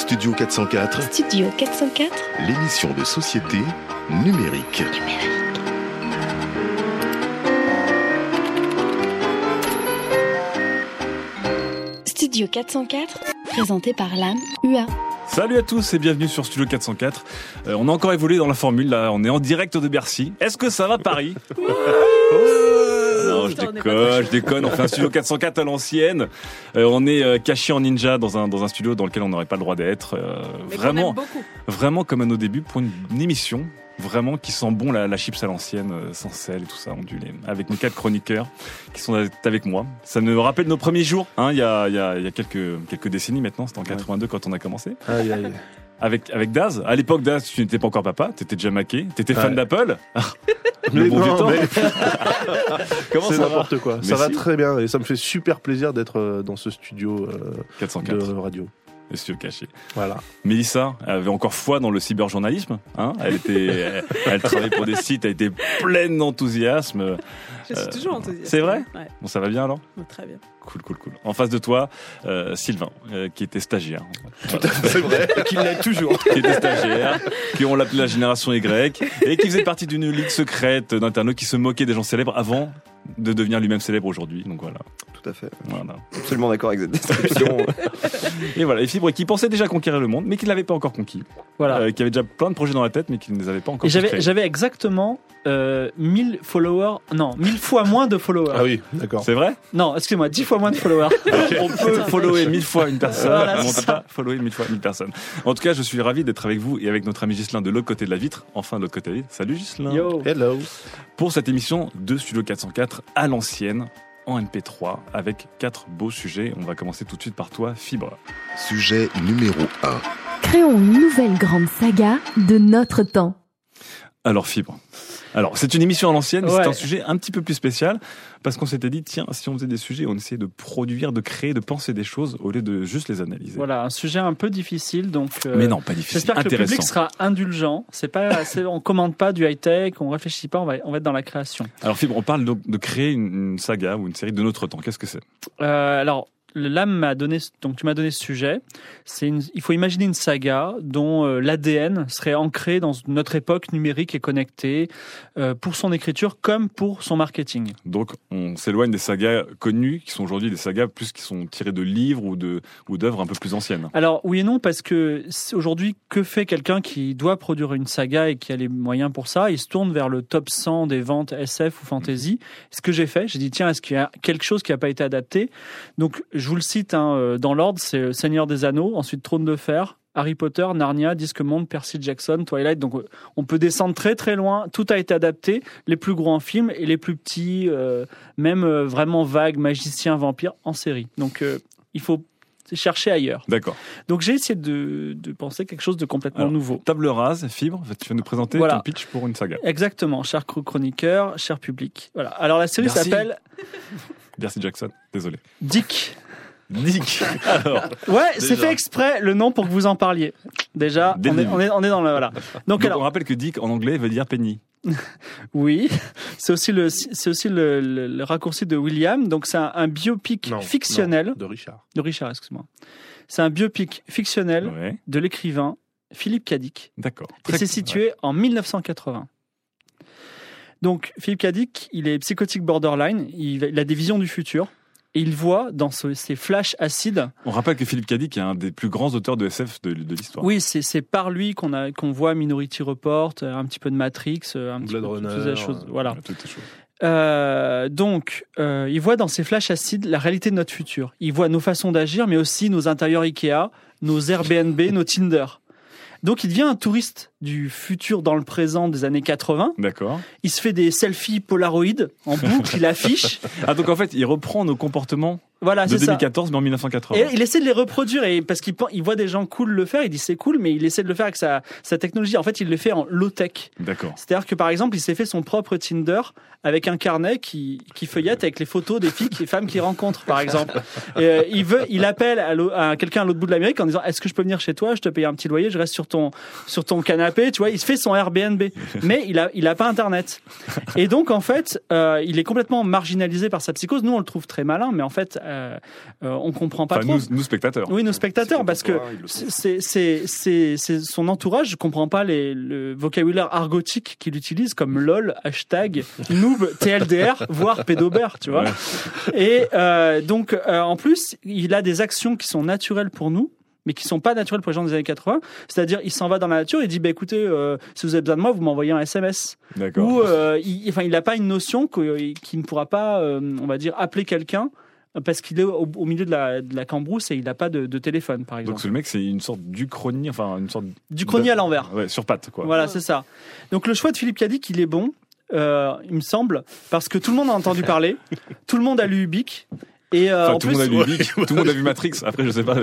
Studio 404, Studio 404 l'émission de société numérique. Studio 404 présenté par l'âme UA. Salut à tous et bienvenue sur Studio 404. Euh, on a encore évolué dans la formule, là, on est en direct de Bercy. Est-ce que ça va Paris? je déconne, je déconne. On fait un studio 404 à l'ancienne. Euh, on est euh, caché en ninja dans un dans un studio dans lequel on n'aurait pas le droit d'être. Euh, vraiment, vraiment comme à nos débuts pour une, une émission vraiment qui sent bon la, la chips à l'ancienne, sans sel et tout ça, ondulé, avec nos quatre chroniqueurs qui sont avec moi. Ça me rappelle nos premiers jours, hein, il y a il y a, il y a quelques quelques décennies maintenant. C'était en 82 quand on a commencé. Aïe, aïe. Avec, avec Daz. À l'époque, Daz, tu n'étais pas encore papa, t'étais déjà maqué, t'étais fan Ouais. d'Apple. Mais Le bon non, mais Comment c'est n'importe quoi. Mais ça va très bien et ça me fait super plaisir d'être euh, dans ce studio euh, 404, de radio. le studio caché. Voilà. Mélissa avait encore foi dans le cyberjournalisme. Hein elle était, elle, elle travaillait pour des sites, elle était pleine d'enthousiasme. Je suis toujours enthousiaste. c'est vrai Ouais, Bon, ça va bien alors très bien. Cool, cool, cool. En face de toi, euh, Sylvain, euh, qui était stagiaire. C'est vrai. qui l'est toujours. qui était stagiaire, qui on l'appelait la génération Y, et qui faisait partie d'une ligue secrète d'internautes qui se moquait des gens célèbres avant de devenir lui-même célèbre aujourd'hui. Donc voilà. Tout à fait. voilà. Absolument d'accord avec cette description. Et voilà, les fibres qui pensaient déjà conquérir le monde, mais qui ne l'avaient pas encore conquis. Voilà. Euh, qui avaient déjà plein de projets dans la tête, mais qui ne les avaient pas encore Et j'avais, créés. j'avais exactement euh, 1000 followers, non, 1000 fois moins de followers. Ah oui, d'accord. C'est vrai? Non, excusez-moi, 10 fois moins de followers. On peut follower mille fois une personne, Voilà, mais on peut pas follower mille fois mille personnes. En tout cas, je suis ravi d'être avec vous et avec notre ami Gislin de l'autre côté de la vitre, enfin de l'autre côté de la vitre. Salut Gislin Yo. Hello. Pour cette émission de Studio 404 à l'ancienne, en MP3, avec quatre beaux sujets. On va commencer tout de suite par toi, Fibre. Sujet numéro 1. Créons une nouvelle grande saga de notre temps. Alors Fibre. Alors, c'est une émission à l'ancienne, mais Ouais. c'est un sujet un petit peu plus spécial, parce qu'on s'était dit, tiens, si on faisait des sujets, on essayait de produire, de créer, de penser des choses, au lieu de juste les analyser. Voilà, un sujet un peu difficile, donc. euh, Mais non, pas difficile, J'espère que le public sera indulgent. C'est pas, on commande pas du high tech, on réfléchit pas, on va, on va être dans la création. Alors Fibre, on parle donc de créer une, une saga ou une série de notre temps. Qu'est-ce que c'est? Euh, alors, l'âme m'a donné, donc tu m'as donné ce sujet. C'est une, il faut imaginer une saga dont euh, l'ADN serait ancré dans notre époque numérique et connectée euh, pour son écriture comme pour son marketing. Donc, on s'éloigne des sagas connues, qui sont aujourd'hui des sagas plus qui sont tirées de livres ou de ou d'œuvres un peu plus anciennes. Alors oui et non parce que aujourd'hui que fait quelqu'un qui doit produire une saga et qui a les moyens pour ça? Il se tourne vers le top 100 des ventes SF ou fantasy. Ce que j'ai fait, j'ai dit tiens est-ce qu'il y a quelque chose qui n'a pas été adapté? Donc je vous le cite hein, euh, dans l'ordre, c'est Seigneur des Anneaux, ensuite Trône de Fer. Harry Potter, Narnia, Disque Monde, Percy Jackson, Twilight. Donc, euh, on peut descendre très très loin. Tout a été adapté. Les plus gros en film et les plus petits, euh, même euh, vraiment vagues, magiciens, vampires, en série. Donc, euh, il faut chercher ailleurs. D'accord. Donc j'ai essayé de, de penser quelque chose de complètement Alors, nouveau. Table rase, Fibre, tu vas nous présenter Voilà. ton pitch pour une saga. Exactement, cher chroniqueur, cher public. Voilà. Alors la série s'appelle Merci Jackson, désolé. Dick. Nick. Alors, Ouais, c'est fait exprès le nom pour que vous en parliez. Déjà, on est, on, est, on est dans le voilà. Donc, donc, alors on rappelle que Dick en anglais veut dire penny. oui, c'est aussi le c'est aussi le, le- le raccourci de William. Donc c'est un, un biopic Non, fictionnel non, de Richard. de Richard, excuse-moi. C'est un biopic fictionnel Ouais, de l'écrivain Philippe Cadic. d'accord. Et c'est situé en 1980. Donc, Philippe Cadic, il est psychotique borderline, il, il a des visions du futur, et il voit dans ce- ces flashs acides, On rappelle que Philippe Cadic est un des plus grands auteurs de SF de, de l'histoire. oui, c'est c'est par lui qu'on a qu'on voit Minority Report, euh, un petit peu de Matrix, euh, un petit peu toutes Runner, ces choses. euh, Voilà. Toutes ces choses. Euh, donc, euh, il voit dans ces flashs acides la réalité de notre futur. Il voit nos façons d'agir, mais aussi nos intérieurs Ikea, nos Airbnb, nos Tinder. Donc, il devient un touriste du futur dans le présent des années 80. D'accord. Il se fait des selfies Polaroid en boucle, il affiche. Ah, donc en fait, il reprend nos comportements Voilà, de c'est ça. 2014, mais en 1980. Et il essaie de les reproduire et parce qu'il il voit des gens cool le faire, il dit c'est cool, mais il essaie de le faire avec sa, sa technologie. En fait, il le fait en low tech. D'accord. C'est-à-dire que par exemple, il s'est fait son propre Tinder avec un carnet qui, qui feuillette avec les photos des filles, des femmes qu'il rencontre, par exemple. Et, euh, il veut, il appelle à quelqu'un à l'autre bout de l'Amérique en disant Est-ce que je peux venir chez toi? Je te paye un petit loyer, je reste sur ton sur ton canapé. Tu vois, il se fait son Airbnb, mais il a il a pas Internet. Et donc en fait, euh, il est complètement marginalisé par sa psychose. Nous, on le trouve très malin, mais en fait, euh, euh, on comprend pas Enfin, trop. nous, nous spectateurs. Oui, nos spectateurs, parce que c'est c'est c'est c'est son entourage. Je comprends pas les, le vocabulaire argotique qu'il utilise comme lol, hashtag, noob, TLDR, voire pédobert, tu vois. Ouais. Et euh, donc euh, en plus, il a des actions qui sont naturelles pour nous. Mais qui sont pas naturelles pour les gens des années 80. C'est-à-dire, il s'en va dans la nature, il dit, bah écoutez, euh, si vous avez besoin de moi, vous m'envoyez un SMS. D'accord. Ou, euh, il, enfin, il n'a pas une notion que- qu'il ne pourra pas, euh, on va dire, appeler quelqu'un parce qu'il est au, au milieu de la, de la cambrousse et il n'a pas de, de téléphone, par exemple. Donc ce mec, c'est une sorte d'Uchronie, enfin une sorte Du chronier à l'envers. ouais, sur patte quoi. Voilà, c'est ça. Donc le choix de Philippe Cadic, il est bon, euh, il me semble, parce que tout le monde a entendu parler, tout le monde a lu Ubik. Et euh, Enfin, en tout plus, le monde a lu Vic, tout le monde a vu Matrix. Après, je sais pas.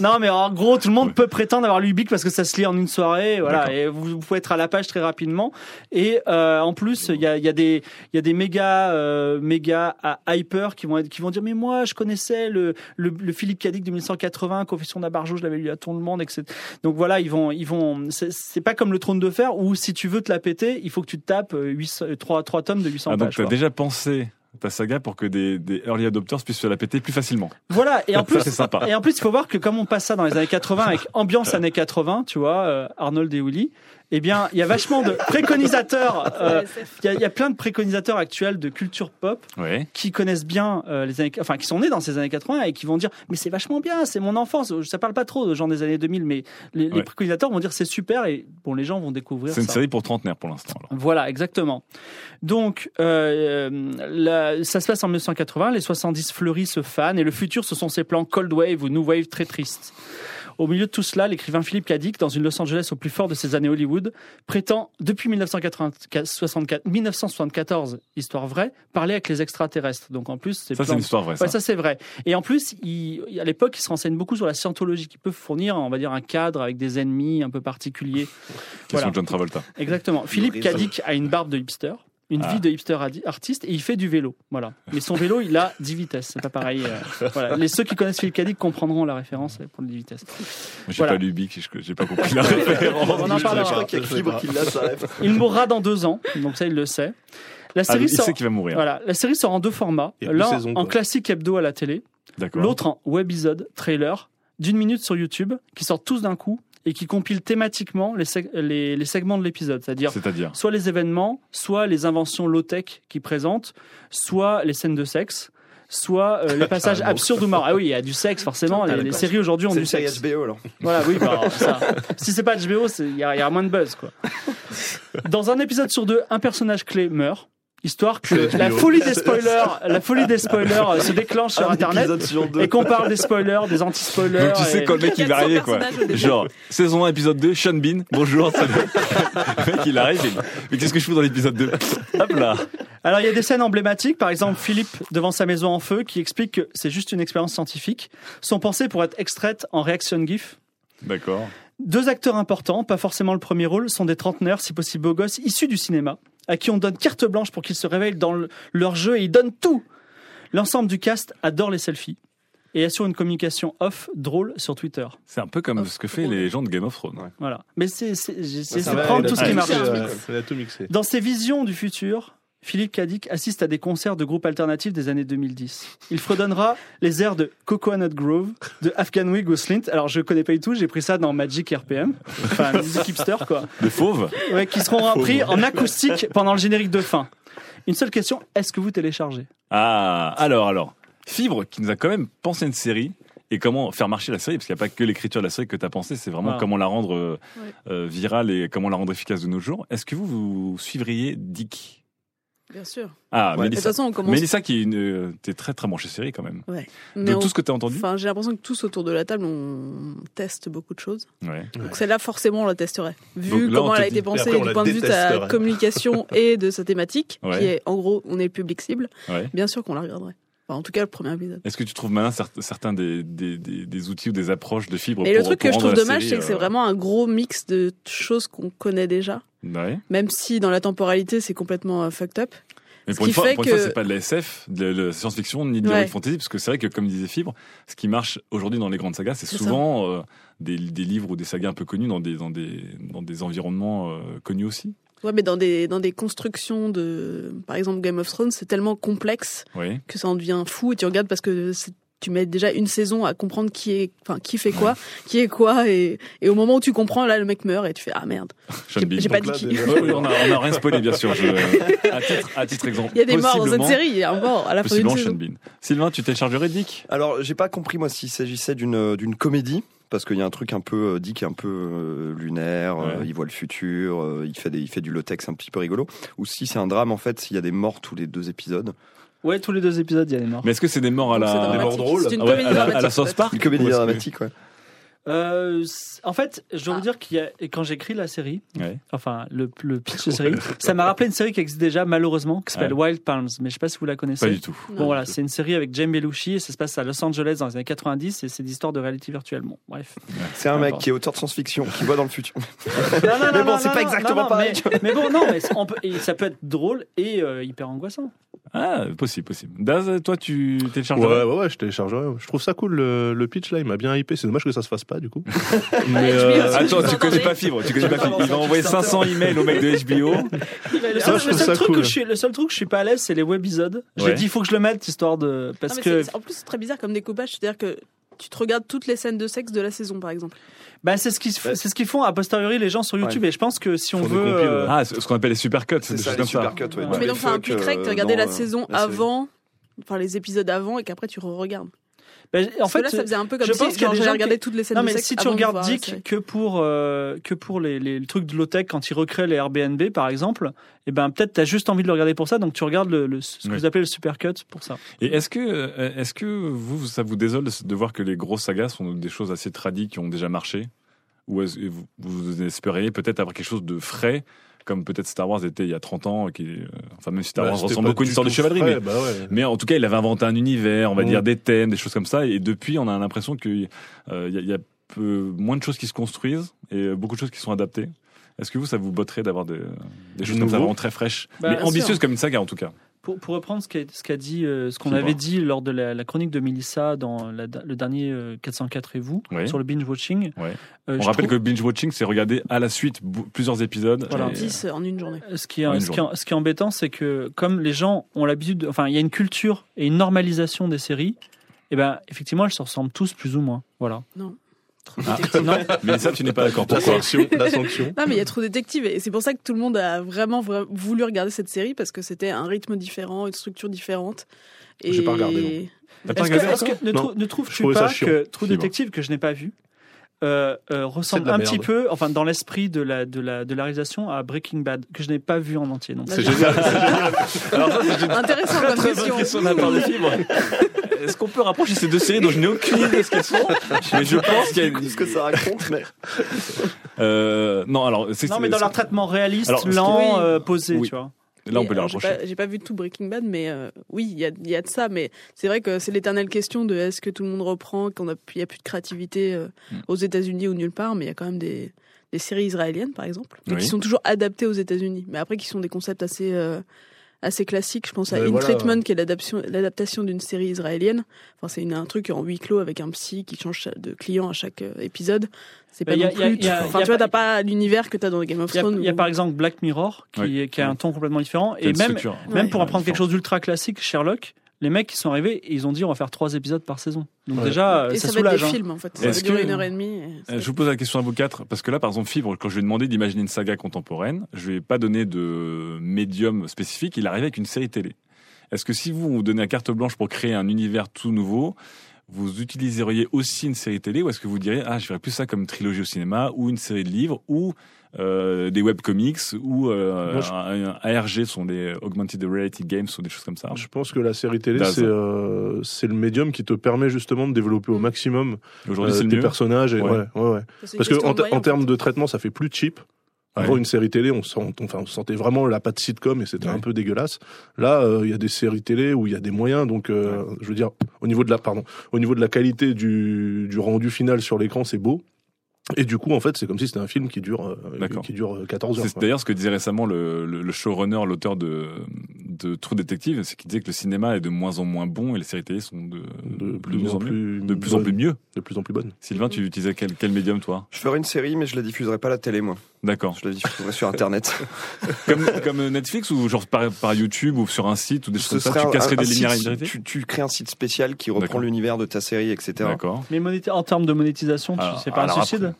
non mais en gros, tout le monde peut prétendre avoir lu Ubik parce que ça se lit en une soirée, voilà. Et vous, vous pouvez être à la page très rapidement. Et euh, en plus, il y a, y a des, il y a des méga, euh, méga à hyper qui vont être, qui vont dire mais moi, je connaissais le, le, le Philippe Cadic de 1980, Confession d'Abarjo, je l'avais lu à tout le monde, etc. Donc voilà, ils vont, ils vont. C'est pas comme le Trône de Fer où si tu veux te la péter, il faut que tu te tapes 800, 3, 3 tomes de 800 Ah, donc pages. t'as quoi. déjà pensé ta saga pour que des, des early adopters puissent se la péter plus facilement. Voilà, et en plus, c'est sympa. et en plus, il faut voir que comme on passe ça dans les années 80 avec ambiance années 80, tu vois, euh, Arnold et Willy, eh bien, il y a vachement de préconisateurs. euh, Il y, a, il y a plein de préconisateurs actuels de culture pop qui connaissent bien euh, les années, enfin, qui sont nés dans ces années 80 et qui vont dire, mais c'est vachement bien, c'est mon enfance. Ça parle pas trop de gens des années 2000, mais les, préconisateurs vont dire c'est super et bon, les gens vont découvrir C'est une ça. série pour trentenaires pour l'instant. Voilà, exactement. Donc, euh, la- ça se passe en 1980, les 70 fleuris se fanent, et le futur, ce sont ces plans Cold Wave ou New Wave très tristes. Au milieu de tout cela, l'écrivain Philippe Cadic, dans une Los Angeles au plus fort de ses années Hollywood, prétend, depuis 1964, 1974, histoire vraie, parler avec les extraterrestres. Donc en plus, c'est Ça, c'est une histoire vraie. Ça. Ouais, ça c'est vrai. Et en plus, il, à l'époque, il se renseigne beaucoup sur la scientologie, qui peut fournir, on va dire, un cadre avec des ennemis un peu particuliers. Question Voilà. de John Travolta. Exactement. Philippe. Cadic a une barbe de hipster, une Ah. vie de hipster artiste, et il fait du vélo. Voilà. Mais son vélo, il a 10 vitesses. C'est pas pareil. euh, voilà. Les ceux qui connaissent Philippe Cadic comprendront la référence pour les 10 vitesses. J'ai Voilà. pas lu Bic, je- j'ai pas compris la référence. On en Je parlera. crois qu'il y a Fibre qui l'a, ça rêve. Il mourra dans deux ans, donc ça, il le sait. La Ah, série, il sort, sait qu'il va mourir. voilà, la série sort en deux formats. L'un en quoi. classique hebdo à la télé, D'accord. l'autre en webisode, trailer, d'une minute sur YouTube, qui sortent tous d'un coup et qui compilent thématiquement les, seg- les, les segments de l'épisode. C'est-à-dire soit les événements, soit les inventions low-tech qu'ils présentent, soit les scènes de sexe, soit euh, les passages Carrément. absurdes ou marrants. Ah oui, il y a du sexe, forcément. Ah, les, séries aujourd'hui ont C'est du sexe. HBO alors. Voilà, oui, bah, ça. Si c'est pas HBO, c'est- il y, y a moins de buzz, quoi. Dans un épisode sur deux, un personnage clé meurt. Histoire que la folie des spoilers, la folie des spoilers euh, se déclance sur Internet et qu'on parle des spoilers, des anti-spoilers. Donc tu sais quand le mec il va 400 arriver quoi. Genre saison 1 épisode 2 Sean Bean bonjour salut. le mec il arrive mais qu'est-ce que je fous dans l'épisode 2 Hop là. Alors il y a des scènes emblématiques, par exemple Philippe devant sa maison en feu qui explique que c'est juste une expérience scientifique, sont pensées pour être extraites en reaction GIF. D'accord. Deux acteurs importants, pas forcément le premier rôle, sont des trentenaires, si possible beaux gosses, issus du cinéma, à qui on donne carte blanche pour qu'ils se réveillent dans le- leur jeu et ils donnent tout. L'ensemble du cast adore les selfies et assure une communication off drôle sur Twitter. C'est un peu comme ce que fait les gens de Game of Thrones. Voilà. Mais c'est prendre tout ce qui marche. mixé, un truc. Il a tout mixé. Dans ses visions du futur, Philippe Cadic assiste à des concerts de groupes alternatifs des années 2010. Il fredonnera les airs de Coconut Grove, de Afghan Wig ou Slint. Alors je connais pas du tout, j'ai pris ça dans Magic RPM, enfin musique hipster quoi. De fauve Ouais, qui seront repris en acoustique pendant le générique de fin. Une seule question, est-ce que vous téléchargez? Ah, alors, alors. Fibre, qui nous a quand même pensé une série, et comment faire marcher la série, parce qu'il n'y a pas que l'écriture de la série que tu as pensé, c'est vraiment Wow. comment la rendre euh, Ouais. euh, virale et comment la rendre efficace de nos jours. Est-ce que vous, vous suivriez Dick? Bien sûr. Ah, Ouais. De toute Mélissa. façon, on commence. Mélissa qui est une, t'es très très branchée série quand même. Ouais. De on- tout ce que t'as entendu. Enfin, j'ai l'impression que tous autour de la table, on teste beaucoup de choses. Ouais. Donc celle-là, forcément, on la testerait. Vu là, comment elle a été pensée du point de vue de sa communication et de sa thématique, Ouais. qui est, en gros, on est le public cible, Ouais. bien sûr qu'on la regarderait. Enfin, en tout cas, le premier épisode. Est-ce que tu trouves malin cer- certains des, des, des, des outils ou des approches de fibres Et le pour- truc pour que je trouve la dommage, c'est que c'est euh, vraiment un gros mix de choses qu'on connaît déjà. Ouais. Même si dans la temporalité, c'est complètement euh, fucked up. Mais Ce pour une fois, pour une fois, que- c'est pas de la SF, de la science-fiction, ni de Ouais. l'heroic fantasy, parce que c'est vrai que, comme disait Fibre, ce qui marche aujourd'hui dans les grandes sagas, c'est C'est souvent euh, des, des livres ou des sagas un peu connus dans des, dans des, dans des environnements euh, connus aussi. Ouais, mais dans des, dans des constructions de, par exemple, Game of Thrones, c'est tellement complexe Oui. que ça en devient fou et tu regardes parce que c'est- tu mets déjà une saison à comprendre qui est, enfin, qui fait quoi, qui est quoi et, et au moment où tu comprends, là, le mec meurt et tu fais, ah merde. Sean J'ai pas dit qui. déjà- Ouais, oui, on a, on a rien spoilé, bien sûr. Je, à, titre, à titre exemple. Il y a des morts dans cette série, il y a un mort à la fin d'une saison. Bean. Sylvain, tu téléchargerais Dick? Alors, j'ai pas compris moi s'il s'agissait d'une d'une comédie. Parce qu'il y a un truc un peu, euh, Dick est un peu euh, lunaire, euh, Ouais. il voit le futur, euh, il fait des, il fait du latex un petit peu rigolo. Ou si c'est un drame en fait, s'il y a des morts tous les deux épisodes. Ouais, tous les deux épisodes, il y a des morts. Mais est-ce que c'est des morts à la, dramatique. drôle. C'est une Ah ouais, comédie à la, à la dramatique, South peut-être. Park Une comédie dramatique, ouais. Euh, en fait, je dois Ah. vous dire qu'il y a, et quand j'ai écrit la série, Ouais. enfin le, le pitch de série, ça m'a rappelé une série qui existe déjà malheureusement, qui s'appelle Wild Palms, mais je sais pas si vous la connaissez. Pas du tout. Non. Bon voilà, c'est une série avec James Belushi et ça se passe à Los Angeles dans les années 90 et c'est des histoires de réalité virtuelle. Bon, bref. C'est un mec qui est auteur de science-fiction, qui voit dans le futur. Non, non, Mais non, bon, c'est pas non, exactement non, pareil, Mais, bon, non, mais on peut- ça peut être drôle et euh, hyper angoissant. Ah, possible, possible. Daz, toi, tu Ouais, téléchargerais ouais, ouais, je téléchargerai. Je trouve ça cool, le, le pitch là, il m'a bien hypé. C'est dommage que ça se fasse pas, du coup. Mais, euh, Attends, tu connais pas Fibre, tu connais pas Fibre. Il va envoyer 500 emails au mec de HBO. Le Ça, seul, le ça truc cool. que je suis, le seul truc que je suis pas à l'aise, c'est les webisodes. J'ai Ouais. dit, il faut que je le mette histoire de parce Non, que en plus, c'est très bizarre comme découpage. C'est-à-dire que tu te regardes toutes les scènes de sexe de la saison, par exemple. bah, c'est ce qu'ils c'est ce qu'ils font a posteriori les gens sur YouTube et je pense que si on veut euh. Ah, ce qu'on appelle les supercuts, C'est des ça, choses les comme ça. supercuts, ouais. Ouais, mais donc, c'est un fuck, quick rec, euh, tu regardais la saison avant, enfin les épisodes avant, et qu'après tu re-regardes. Bah, en fait, fait là, ça faisait un peu comme je si pense gens regardé qui- toutes les scènes Non de mais sexe si tu regardes Dick que pour euh, que pour les, les trucs de low tech quand il recrée les Airbnb par exemple, et ben peut-être t'as juste envie de le regarder pour ça, donc tu regardes le, le- ce que Oui. vous appelez le supercut pour ça. Et est-ce que, euh, est-ce que vous, ça vous désole de voir que les grosses sagas sont des choses assez tradies qui ont déjà marché? Ou est-ce que vous, vous espériez peut-être avoir quelque chose de frais comme peut-être Star Wars était il y a 30 ans, qui, euh, enfin même Star Bah, Wars ressemble beaucoup à une histoire de chevalerie, frais, mais, bah ouais. mais en tout cas il avait inventé un univers, on va Mm. dire des thèmes, des choses comme ça, et depuis on a l'impression qu'il euh, y, a- il y a peu, moins de choses qui se construisent et beaucoup de choses qui sont adaptées. Est-ce que vous, ça vous botterait d'avoir des, des choses comme ça vraiment très fraîches, Bah, mais ambitieuses sûr. comme une saga en tout cas Pour, pour reprendre ce qu'a dit, euh, ce qu'on avait dit lors de la, la chronique de Melissa dans la- le dernier euh, 404 et vous Oui. sur le binge watching. Ouais. euh, On je rappelle trouve- que binge watching, c'est regarder à la suite plusieurs épisodes. Voilà. et- 10 en une journée. Ce qui, est, En une ce, qui est, ce qui est embêtant, c'est que comme les gens ont l'habitude, de- enfin, il y a une culture et une normalisation des séries, et ben effectivement, elles se ressemblent tous plus ou moins. Voilà. Trop Ah. Non, Mais ça, tu n'es pas d'accord. La sanction, la sanction. Non, mais il y a trop détectives et c'est pour ça que tout le monde a vraiment, vra- voulu regarder cette série parce que c'était un rythme différent, une structure différente. Et... J'ai pas regardé, T'as pas Est-ce que, regardé est-ce que encore ne, Non. trou- ne trouves-tu pas chiant. que True. Detective, que je n'ai pas vu, euh, euh, ressemble de un merde. petit peu, enfin dans l'esprit de la, de, la, de la réalisation, à Breaking Bad, que je n'ai pas vu en entier. C'est génial. Alors ça, c'est une Intéressant comme très bonne question. de la part de. Est-ce qu'on peut rapprocher ces deux séries dont je n'ai aucune idée de ce qu'elles sont Mais je pense qu'il y a une... ce que ça raconte, mais Euh, non, alors... c'est- non, mais dans leur traitement réaliste, Alors, lent, Oui. euh, posé, Oui. tu vois. Là, on peut les j'ai rapprocher. pas- J'ai pas vu tout Breaking Bad, mais euh, oui, il y a, il y a de ça. Mais c'est vrai que c'est l'éternelle question de est-ce que tout le monde reprend, qu'on a, il y a plus de créativité euh, Mm. aux États-Unis ou nulle part. Mais il y a quand même des, des séries israéliennes, par exemple, Oui. qui sont toujours adaptées aux États-Unis. Mais après, qui sont des concepts assez euh, assez classiques. Je pense à Ouais, In voilà. Treatment, qui est l'adaptation d'une série israélienne. Enfin, c'est une- un truc en huis clos avec un psy qui change de client à chaque euh, épisode. C'est pas y a- non y a- plus. y a- Enfin, y a tu vois, pas- t'as pas l'univers que t'as dans Game of Thrones. il y a par exemple Black Mirror, qui, Oui. est- qui a un ton complètement différent. Et même, structure. même Ouais. pour apprendre quelque chose d'ultra classique, Sherlock, les mecs qui sont arrivés, et ils ont dit on va faire trois épisodes par saison. Donc Ouais. déjà, Et ça, ça, va être des hein. films en fait. Ça va durer que- une heure et demie. et Euh, Je vous pose la question à vous quatre, parce que là, par exemple, Fibre, quand je lui ai demandé d'imaginer une saga contemporaine, je lui ai pas donné de médium spécifique, il arrivait avec une série télé. Est-ce que si vous vous donnez un carte blanche pour créer un univers tout nouveau, vous utiliseriez aussi une série télé, ou est-ce que vous diriez, ah, je ferais plus ça comme trilogie au cinéma, ou une série de livres, ou euh, des webcomics ou euh, Moi, je- un, un ARG sont des Augmented Reality Games ou des choses comme ça. Je pense que la série télé, c'est euh, c'est le médium qui te permet justement de développer au maximum Aujourd'hui, euh, mieux. personnages. Et, Ouais. ouais. Ouais, ouais. C'est Parce que en, en termes de traitement, ça fait plus cheap. Avant Ouais. une série télé, on, sent, on, enfin, on sentait vraiment la patte sitcom et c'était Ouais. un peu dégueulasse. Là, euh, il y a des séries télé où il y a des moyens, donc euh, je veux dire, au niveau de la, pardon, au niveau de la qualité du, du rendu final sur l'écran, c'est beau. Et du coup, en fait, c'est comme si c'était un film qui dure, euh, qui dure euh, 14 heures. C'est d'ailleurs ce que disait récemment le, le, le showrunner, l'auteur de, de True Detective, c'est qu'il disait que le cinéma est de moins en moins bon et les séries télé sont de, de plus en mieux. plus, de plus en plus mieux. de plus en plus bonne. Sylvain, tu utilisais quel, quel médium toi? Je ferai une série, mais je la diffuserai pas à la télé, moi. D'accord. Je la diffuserai sur Internet. Comme, comme Netflix ou genre par, par YouTube ou sur un site ou des choses comme ça, tu casserais un des indirectes tu, tu crées un site spécial qui reprend D'accord. l'univers de ta série, etc. D'accord. Mais en termes de monétisation, tu- c'est pas alors un suicide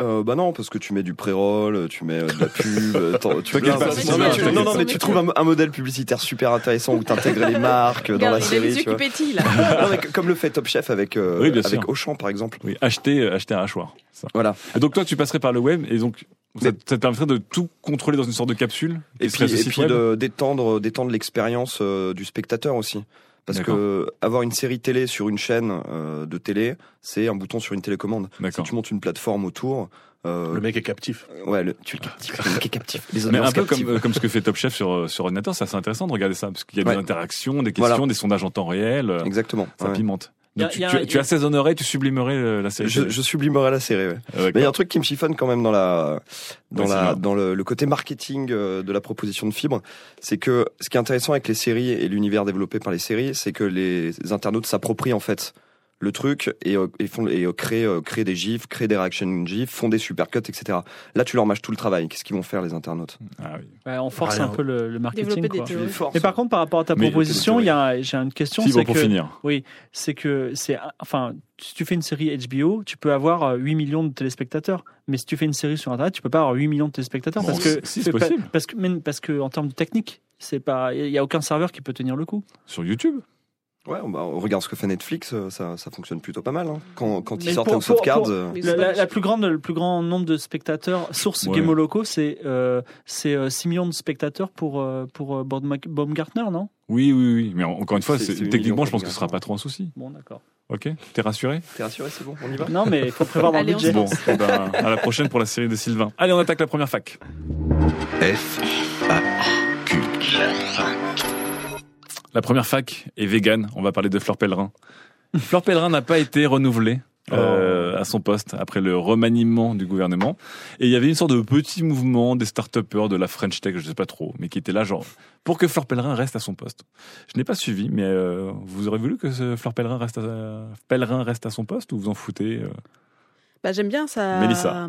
Euh, bah non, parce que tu mets du pré-roll, tu mets euh, de la pub. euh, tu non, pas, non, non, mais tu- non, mais tu trouves un, un modèle publicitaire super intéressant où t'intègres les marques euh, dans la série. Tu vois. qui pétillent, là. Non, mais comme le fait Top Chef avec euh, Oui. Auchan par exemple. Oui, acheter, euh, acheter un hachoir. Ça. Voilà. Et donc toi, tu passerais par le web et donc ça, Mais- ça te permettrait de tout contrôler dans une sorte de capsule Et serait puis, et puis d'étendre d'étendre l'expérience euh, du spectateur aussi. Parce que avoir une série télé sur une chaîne euh, de télé, c'est un bouton sur une télécommande. Si tu montes une plateforme autour, euh, Le mec est captif. ouais, le, tu es captif, le mec est captif. Les Mais un peu captives. comme, euh, comme ce que fait Top Chef sur, euh, sur ordinateur, c'est assez intéressant de regarder ça, parce qu'il y a des interactions, des questions, Voilà. des sondages en temps réel, euh, Exactement. ça ouais. pimente. Donc tu, a- a- assaisonnerais, tu sublimerais la série. Je, télé. je sublimerai la série. Ouais. Ah, d'accord. Mais il y a un truc qui me chiffonne quand même dans la dans Ouais, la dans le, le côté marketing euh, de la proposition de fibre, c'est que ce qui est intéressant avec les séries et l'univers développé par les séries, c'est que les internautes s'approprient en fait le truc et, euh, et font et euh, créent euh, créent des gifs, créent des reaction gifs, font des supercuts, etc. Là, tu leur mâches tout le travail. Qu'est-ce qu'ils vont faire les internautes? Ah oui. Ouais, On force Rien. un peu le, le marketing. Quoi. Mais par contre, par rapport à ta proposition, il y a, j'ai une question. Fibre c'est pour que, finir. Oui, c'est que c'est enfin, si tu fais une série HBO, tu peux avoir euh, 8 millions de téléspectateurs. Mais si tu fais une série sur Internet, tu peux pas avoir 8 millions de téléspectateurs Bon, parce que si, c'est possible. Parce que même parce que en termes de technique, c'est pas, il y a aucun serveur qui peut tenir le coup. Sur YouTube Ouais, bah, on regarde ce que fait Netflix, euh, ça, ça fonctionne plutôt pas mal. Hein. Quand, quand ils sortent Cards, pour- euh, La, plus grande, le plus grand nombre de spectateurs, source Ouais. Gamoloco, c'est euh, c'est euh, 6 millions de spectateurs pour euh, pour Baum- Baumgartner, non? Oui, oui, oui. Mais en- encore une fois, techniquement, je pense que ce sera Bigard. pas trop un souci. Bon, d'accord. Ok T'es rassuré? T'es rassuré, c'est bon, on y va? Non, mais il faut prévoir dans le Allez, on budget. Bon, eh ben, à la prochaine pour la série de Sylvain. Allez, on attaque la première fac. F, La première fac est vegan. On va parler de Fleur Pellerin. Fleur Pellerin n'a pas été renouvelée. euh, à son poste après le remaniement du gouvernement et il y avait une sorte de petit mouvement des start-upers de la French Tech je sais pas trop mais qui était là genre pour que Fleur Pellerin reste à son poste je n'ai pas suivi mais euh, vous aurez voulu que ce Fleur Pellerin reste à, Pellerin reste à son poste ou vous en foutez euh? Bah, J'aime bien sa Mélissa.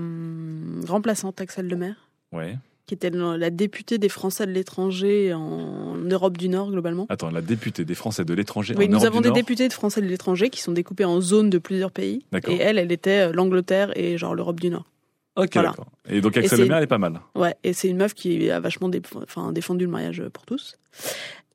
remplaçante, Axel Lemaire, ouais qui était la députée des Français de l'étranger en Europe du Nord, globalement. attends la députée des Français de l'étranger Oui, en nous Europe avons du des Nord. députés de Français de l'étranger qui sont découpés en zones de plusieurs pays. Et elle, elle était euh, l'Angleterre et genre l'Europe du Nord. ok Voilà. d'accord et donc Axel Lemaire elle est pas mal Ouais, et c'est une meuf qui a vachement dé- enfin, défendu le mariage pour tous.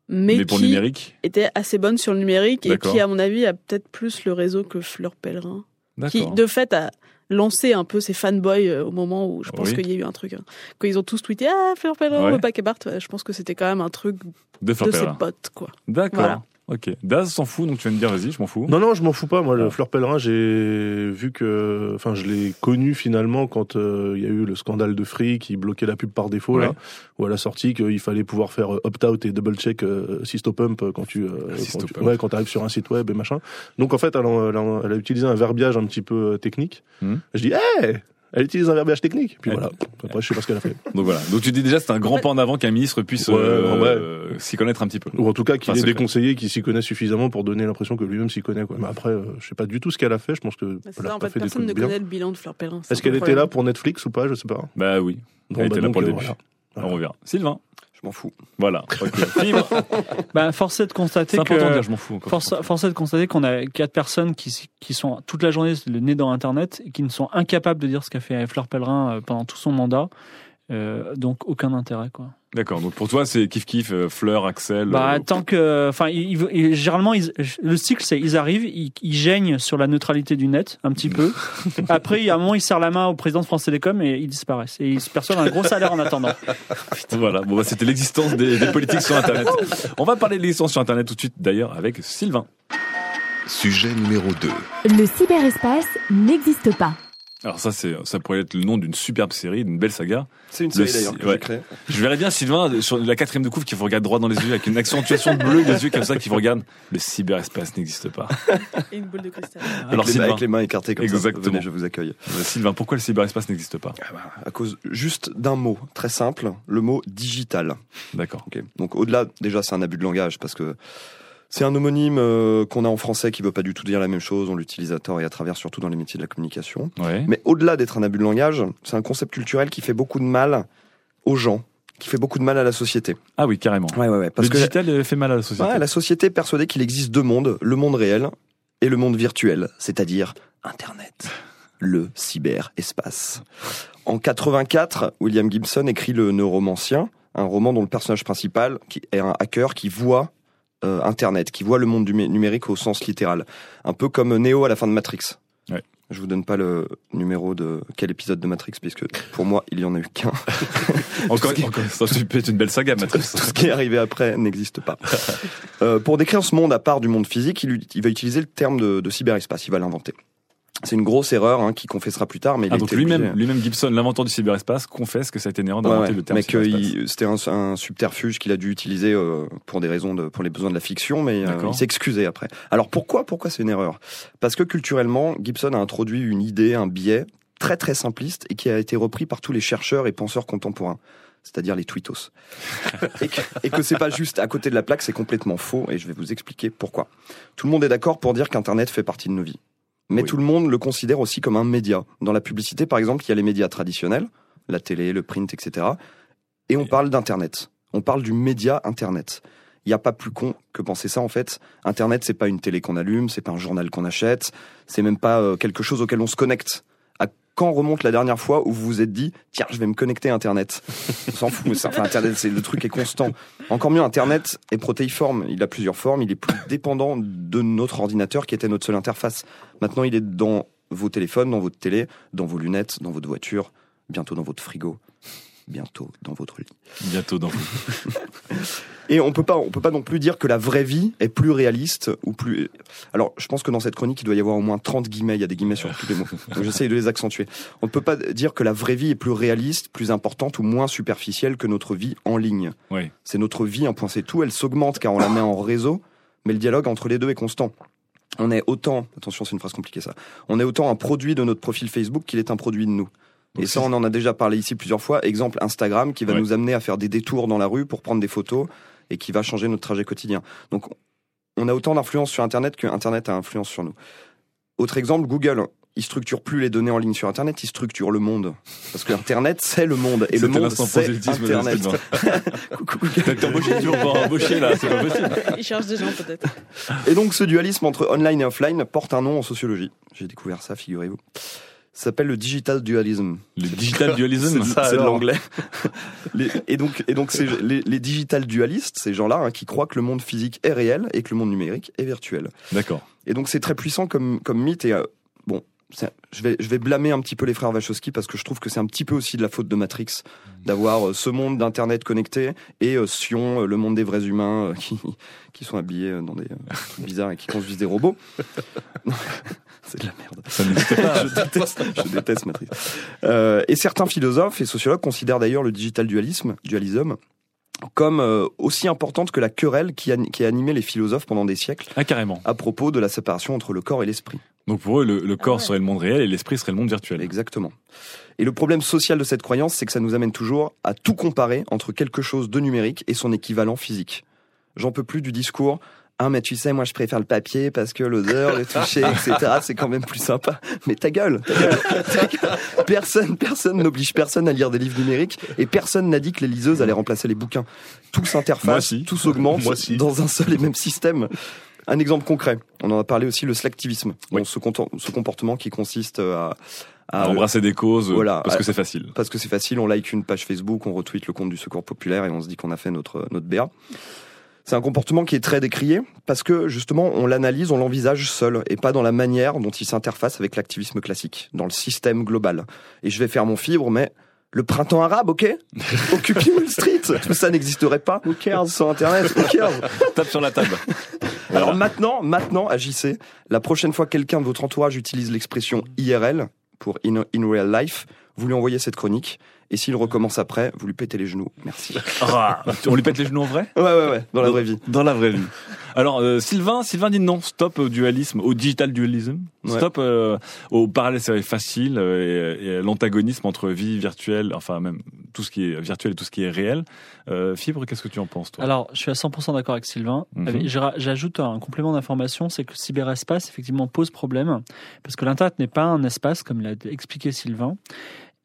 Mais, mais pour le qui numérique était assez bonne sur le numérique et qui, à mon avis, a peut-être plus le réseau que Fleur Pellerin. Qui, de fait, a lancé un peu ses fanboys euh, au moment où je pense Oui. qu'il y a eu un truc. hein. Quand ils ont tous tweeté Ah, Fleur Pellerin, Ouais. qu'elle parte, ouais, je pense que c'était quand même un truc de ses potes, quoi. d'accord Voilà. Ok Daz s'en fout donc tu viens de dire vas-y je m'en fous Non, non, je m'en fous pas. Moi, Ah. le Fleur Pellerin, j'ai vu que, enfin, je l'ai connu finalement quand euh, il y a eu le scandale de Free qui bloquait la pub par défaut Ouais. là, où elle a sorti qu'il fallait pouvoir faire euh, opt-out et double-check euh, Systopump quand tu, euh, quand tu, ouais, quand arrives sur un site web et machin. Donc en fait, elle, a- elle a, elle a utilisé un verbiage un petit peu euh, technique. Mhm. Je dis, hey, elle utilise un verbiage technique. Puis voilà. Après, je sais pas ce qu'elle a fait. Donc voilà. Donc tu dis déjà c'est un grand pas en avant qu'un ministre puisse Ouais, euh, s'y connaître un petit peu. Ou en tout cas qu'il Enfin, ait des conseillers qui s'y connaissent suffisamment pour donner l'impression que lui-même s'y connaît. Quoi. Mais après, euh, je sais pas du tout ce qu'elle a fait. Je pense que Bah, c'est elle a ça, en pas fait, fait des personne ne bien. connaît le bilan de Fleur Pellerin. Est-ce qu'elle était là pour Netflix ou pas? Je sais pas. Bah oui. Bon, Elle bah était là donc, pour le euh, début. voilà. On revient. Sylvain. Je m'en fous. Voilà. Bah, force est de constater C'est que important de dire je m'en fous. encore. Force, force est de constater qu'on a quatre personnes qui, qui sont toute la journée le nez dans Internet et qui ne sont incapables de dire ce qu'a fait Fleur Pellerin euh, pendant tout son mandat. Euh, donc aucun intérêt quoi. D'accord. Donc pour toi, c'est kiff kiff, euh, Fleur, Axel. Bah, euh, tant que, enfin, il- il- généralement, ils- le cycle, c'est ils arrivent, ils, ils gênent sur la neutralité du net un petit peu. Après, il y a un moment, ils serrent la main au président de France Télécom et ils disparaissent. Et ils se perçoivent un gros salaire en attendant. Voilà. Bon, bah, c'était l'existence des, des politiques sur Internet. On va parler de l'existence sur Internet tout de suite, d'ailleurs, avec Sylvain. Sujet numéro 2. Le cyberespace n'existe pas. Alors ça, c'est, ça pourrait être le nom d'une superbe série, d'une belle saga. C'est une série d'ailleurs que ouais. j'ai créée. Je verrais bien Sylvain sur la quatrième de couvre qui vous regarde droit dans les yeux avec une accentuation bleue des yeux comme ça qui vous regarde. Le cyberespace n'existe pas. Et une boule de cristal. Alors avec, les, Sylvain, avec les mains écartées comme Exactement. ça. Venez, je vous accueille. euh, Sylvain, pourquoi le cyberespace n'existe pas À cause juste d'un mot, très simple, le mot digital. D'accord. Donc au-delà, déjà, c'est un abus de langage parce que c'est un homonyme euh, qu'on a en français qui veut pas du tout dire la même chose. On l'utilise à tort et à travers, surtout dans les métiers de la communication. Ouais. Mais au-delà d'être un abus de langage, c'est un concept culturel qui fait beaucoup de mal aux gens, qui fait beaucoup de mal à la société. Ah oui, carrément. Ouais, ouais, ouais. Parce le que digital euh, fait mal à la société. ouais, la société est persuadée qu'il existe deux mondes, le monde réel et le monde virtuel, c'est-à-dire Internet, le cyberespace. En 84, William Gibson écrit Le Neuromancien, un roman dont le personnage principal qui est un hacker qui voit euh, Internet, qui voit le monde numérique au sens littéral, un peu comme Neo à la fin de Matrix. Ouais. Je vous donne pas le numéro de quel épisode de Matrix, puisque pour moi il y en a eu qu'un. Encore, encore, ça peut être une belle saga, Matrix. Tout ce qui est arrivé après n'existe pas. Euh, pour décrire ce monde à part du monde physique, il, il va utiliser le terme de, de cyberespace, il va l'inventer. C'est une grosse erreur hein, qu'il confessera plus tard, mais il Ah, donc été lui-même, lui-même Gibson, l'inventeur du cyberespace, confesse que ça a été Ouais, d'inventer ouais, le terme mais que il- c'était un, un subterfuge qu'il a dû utiliser euh, pour des raisons de, pour les besoins de la fiction, mais euh, il s'est excusé après. Alors pourquoi, pourquoi c'est une erreur? Parce que culturellement, Gibson a introduit une idée, un biais très très simpliste et qui a été repris par tous les chercheurs et penseurs contemporains. C'est-à-dire les tweetos. et que, et que c'est pas juste à côté de la plaque, c'est complètement faux, et je vais vous expliquer pourquoi. Tout le monde est d'accord pour dire qu'Internet fait partie de nos vies. Mais Oui. tout le monde le considère aussi comme un média. Dans la publicité, par exemple, il y a les médias traditionnels, la télé, le print, etc. Et on parle d'Internet. On parle du média Internet. Il n'y a pas plus con que penser ça en fait. Internet, c'est pas une télé qu'on allume, c'est pas un journal qu'on achète, c'est même pas euh, quelque chose auquel on se connecte. Quand remonte la dernière fois où vous vous êtes dit tiens je vais me connecter à Internet On s'en fout, enfin, Internet c'est le truc est constant. Encore mieux, Internet est protéiforme. Il a plusieurs formes. Il est plus dépendant de notre ordinateur qui était notre seule interface. Maintenant, il est dans vos téléphones, dans votre télé, dans vos lunettes, dans votre voiture, bientôt dans votre frigo, bientôt dans votre lit. Bientôt dans Et on peut pas, on peut pas non plus dire que la vraie vie est plus réaliste ou plus. Alors, je pense que dans cette chronique, il doit y avoir au moins 30 guillemets. Il y a des guillemets sur tous les mots. Donc, j'essaye de les accentuer. On ne peut pas dire que la vraie vie est plus réaliste, plus importante ou moins superficielle que notre vie en ligne. Oui. C'est notre vie, un point c'est tout. Elle s'augmente car on la met en réseau, mais le dialogue entre les deux est constant. On est autant, attention, c'est une phrase compliquée ça. On est autant un produit de notre profil Facebook qu'il est un produit de nous. Donc, Et ça, on en a déjà parlé ici plusieurs fois. Exemple Instagram qui va Ouais. nous amener à faire des détours dans la rue pour prendre des photos et qui va changer notre trajet quotidien. Donc, on a autant d'influence sur Internet que Internet a influence sur nous. Autre exemple, Google. Il structure plus les données en ligne sur Internet, il structure le monde. Parce que Internet, c'est le monde. Et le monde, c'est Internet. Coucou, embauché, toujours pas embauché là, c'est pas possible. Il cherche des gens peut-être. Et donc ce dualisme entre online et offline porte un nom en sociologie. J'ai découvert ça, figurez-vous. Ça s'appelle le digital dualism. Le digital dualism. C'est de l'anglais. Et donc, et donc c'est les, les digital dualistes, ces gens-là, hein, qui croient que le monde physique est réel et que le monde numérique est virtuel. D'accord. Et donc c'est très puissant comme, comme mythe. Et euh, je vais, je vais blâmer un petit peu les frères Wachowski parce que je trouve que c'est un petit peu aussi de la faute de Matrix d'avoir euh, ce monde d'internet connecté et euh, Sion, euh, le monde des vrais humains qui, qui sont habillés dans des trucs bizarres et qui conduisent des robots. C'est de la merde. Ça n'existe pas. je déteste, je déteste Matrix. Euh, et certains philosophes et sociologues considèrent d'ailleurs le digital dualisme, dualisme comme euh, aussi importante que la querelle qui, a, qui a animé les philosophes pendant des siècles Ah, carrément. à propos de la séparation entre le corps et l'esprit. Donc pour eux, le, le corps ouais. serait le monde réel et l'esprit serait le monde virtuel. Exactement. Et le problème social de cette croyance, c'est que ça nous amène toujours à tout comparer entre quelque chose de numérique et son équivalent physique. J'en peux plus du discours. Ah, mais tu sais, moi je préfère le papier parce que l'odeur, le toucher, etc., c'est quand même plus sympa. Mais ta gueule, ta gueule, ta gueule. Personne, personne n'oblige personne à lire des livres numériques et personne n'a dit que les liseuses allaient remplacer les bouquins. Tout Moi, s'interface, si. tout s'augmente Moi, si. dans un seul et même système. Un exemple concret, on en a parlé aussi, le slacktivisme. Oui. Bon, ce, comportement qui consiste à, À embrasser des causes, Voilà. parce que c'est facile. parce que c'est facile, on like une page Facebook, on retweet le compte du Secours Populaire et on se dit qu'on a fait notre notre BA. C'est un comportement qui est très décrié parce que justement on l'analyse, on l'envisage seul et pas dans la manière dont il s'interface avec l'activisme classique, dans le système global. Et je vais faire mon fibre, mais le printemps arabe, ok? Occupy Wall Street, tout ça n'existerait pas sans Internet. Who cares? Tape sur la table. Alors maintenant, maintenant, agissez. La prochaine fois que quelqu'un de votre entourage utilise l'expression IRL pour in, in real life, vous lui envoyez cette chronique. Et s'il recommence après, vous lui pétez les genoux. Merci. Ah, on lui pète les genoux en vrai Ouais, ouais, ouais, dans la vraie vie. Dans la vraie vie. Alors, euh, Sylvain, Sylvain dit non, stop au dualisme, au digital dualisme, Ouais. stop euh, au parallèle c'est facile euh, et, et à l'antagonisme entre vie virtuelle, enfin même tout ce qui est virtuel et tout ce qui est réel. Euh, Fibre, qu'est-ce que tu en penses toi? Alors, je suis à 100% d'accord avec Sylvain. Mhm. Euh, J'ajoute un complément d'information, c'est que le cyberespace, effectivement, pose problème, parce que l'Internet n'est pas un espace, comme l'a expliqué Sylvain.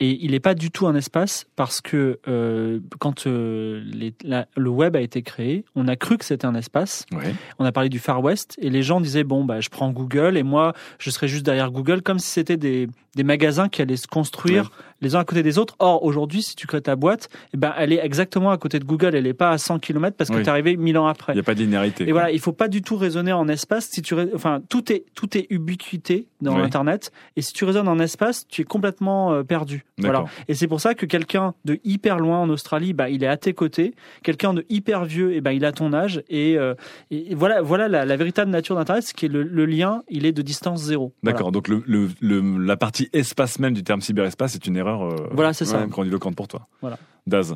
Et il n'est pas du tout un espace parce que euh, quand euh, les- la- le web a été créé, on a cru que c'était un espace. Ouais. On a parlé du Far West et les gens disaient bon bah je prends Google et moi je serai juste derrière Google comme si c'était des, des magasins qui allaient se construire les uns à côté des autres. Or aujourd'hui si tu crées ta boîte, eh ben elle est exactement à côté de Google, elle n'est pas à 100 km parce que Oui. tu es arrivé mille ans après. Il n'y a pas de linéarité. Et quoi. voilà, il faut pas du tout raisonner en espace. Si tu, enfin, tout est tout est ubiquité dans Oui. Internet. Et si tu raisonnes en espace, tu es complètement euh, perdu. Voilà. Et c'est pour ça que quelqu'un de hyper loin en Australie, bah, il est à tes côtés. Quelqu'un de hyper vieux, et ben, il a ton âge. Et, euh, et voilà, voilà la, la véritable nature d'Internet, c'est que le, le lien, il est de distance zéro. Voilà. D'accord, donc le, le, le- la partie espace même du terme cyberespace est une erreur euh, Voilà, c'est ça. grandiloquente pour toi. Voilà. Daz.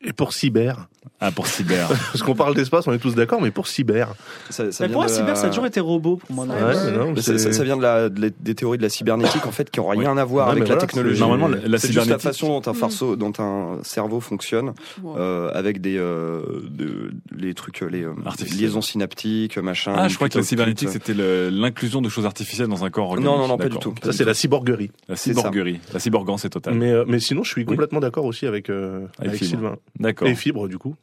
Et pour cyber, Ah, pour cyber. parce qu'on parle d'espace, on est tous d'accord, mais pour cyber. Ça, ça Mais pour moi, de cyber, la- ça a toujours été robot pour moi. dans la- Ouais, non, Mais c'est- ça, ça- ça vient de la, de la- des théories de la cybernétique en fait qui ont rien à voir avec la voilà, technologie. c'est- Normalement, la- la c'est juste la cybernétique- façon dont un, farceau, dont un cerveau fonctionne Wow. euh, avec des euh, de- les trucs les euh, liaisons synaptiques machin. Ah, je crois que la cybernétique, c'était l'inclusion de choses artificielles dans un corps organique. Non non non pas du tout. Ça, c'est la cyborguerie. La C'est ça. cyborgerie. La cyborgance est totale. Mais, euh, mais sinon, je suis complètement d'accord aussi avec, euh. Sylvain. D'accord. Et Fibre, du coup.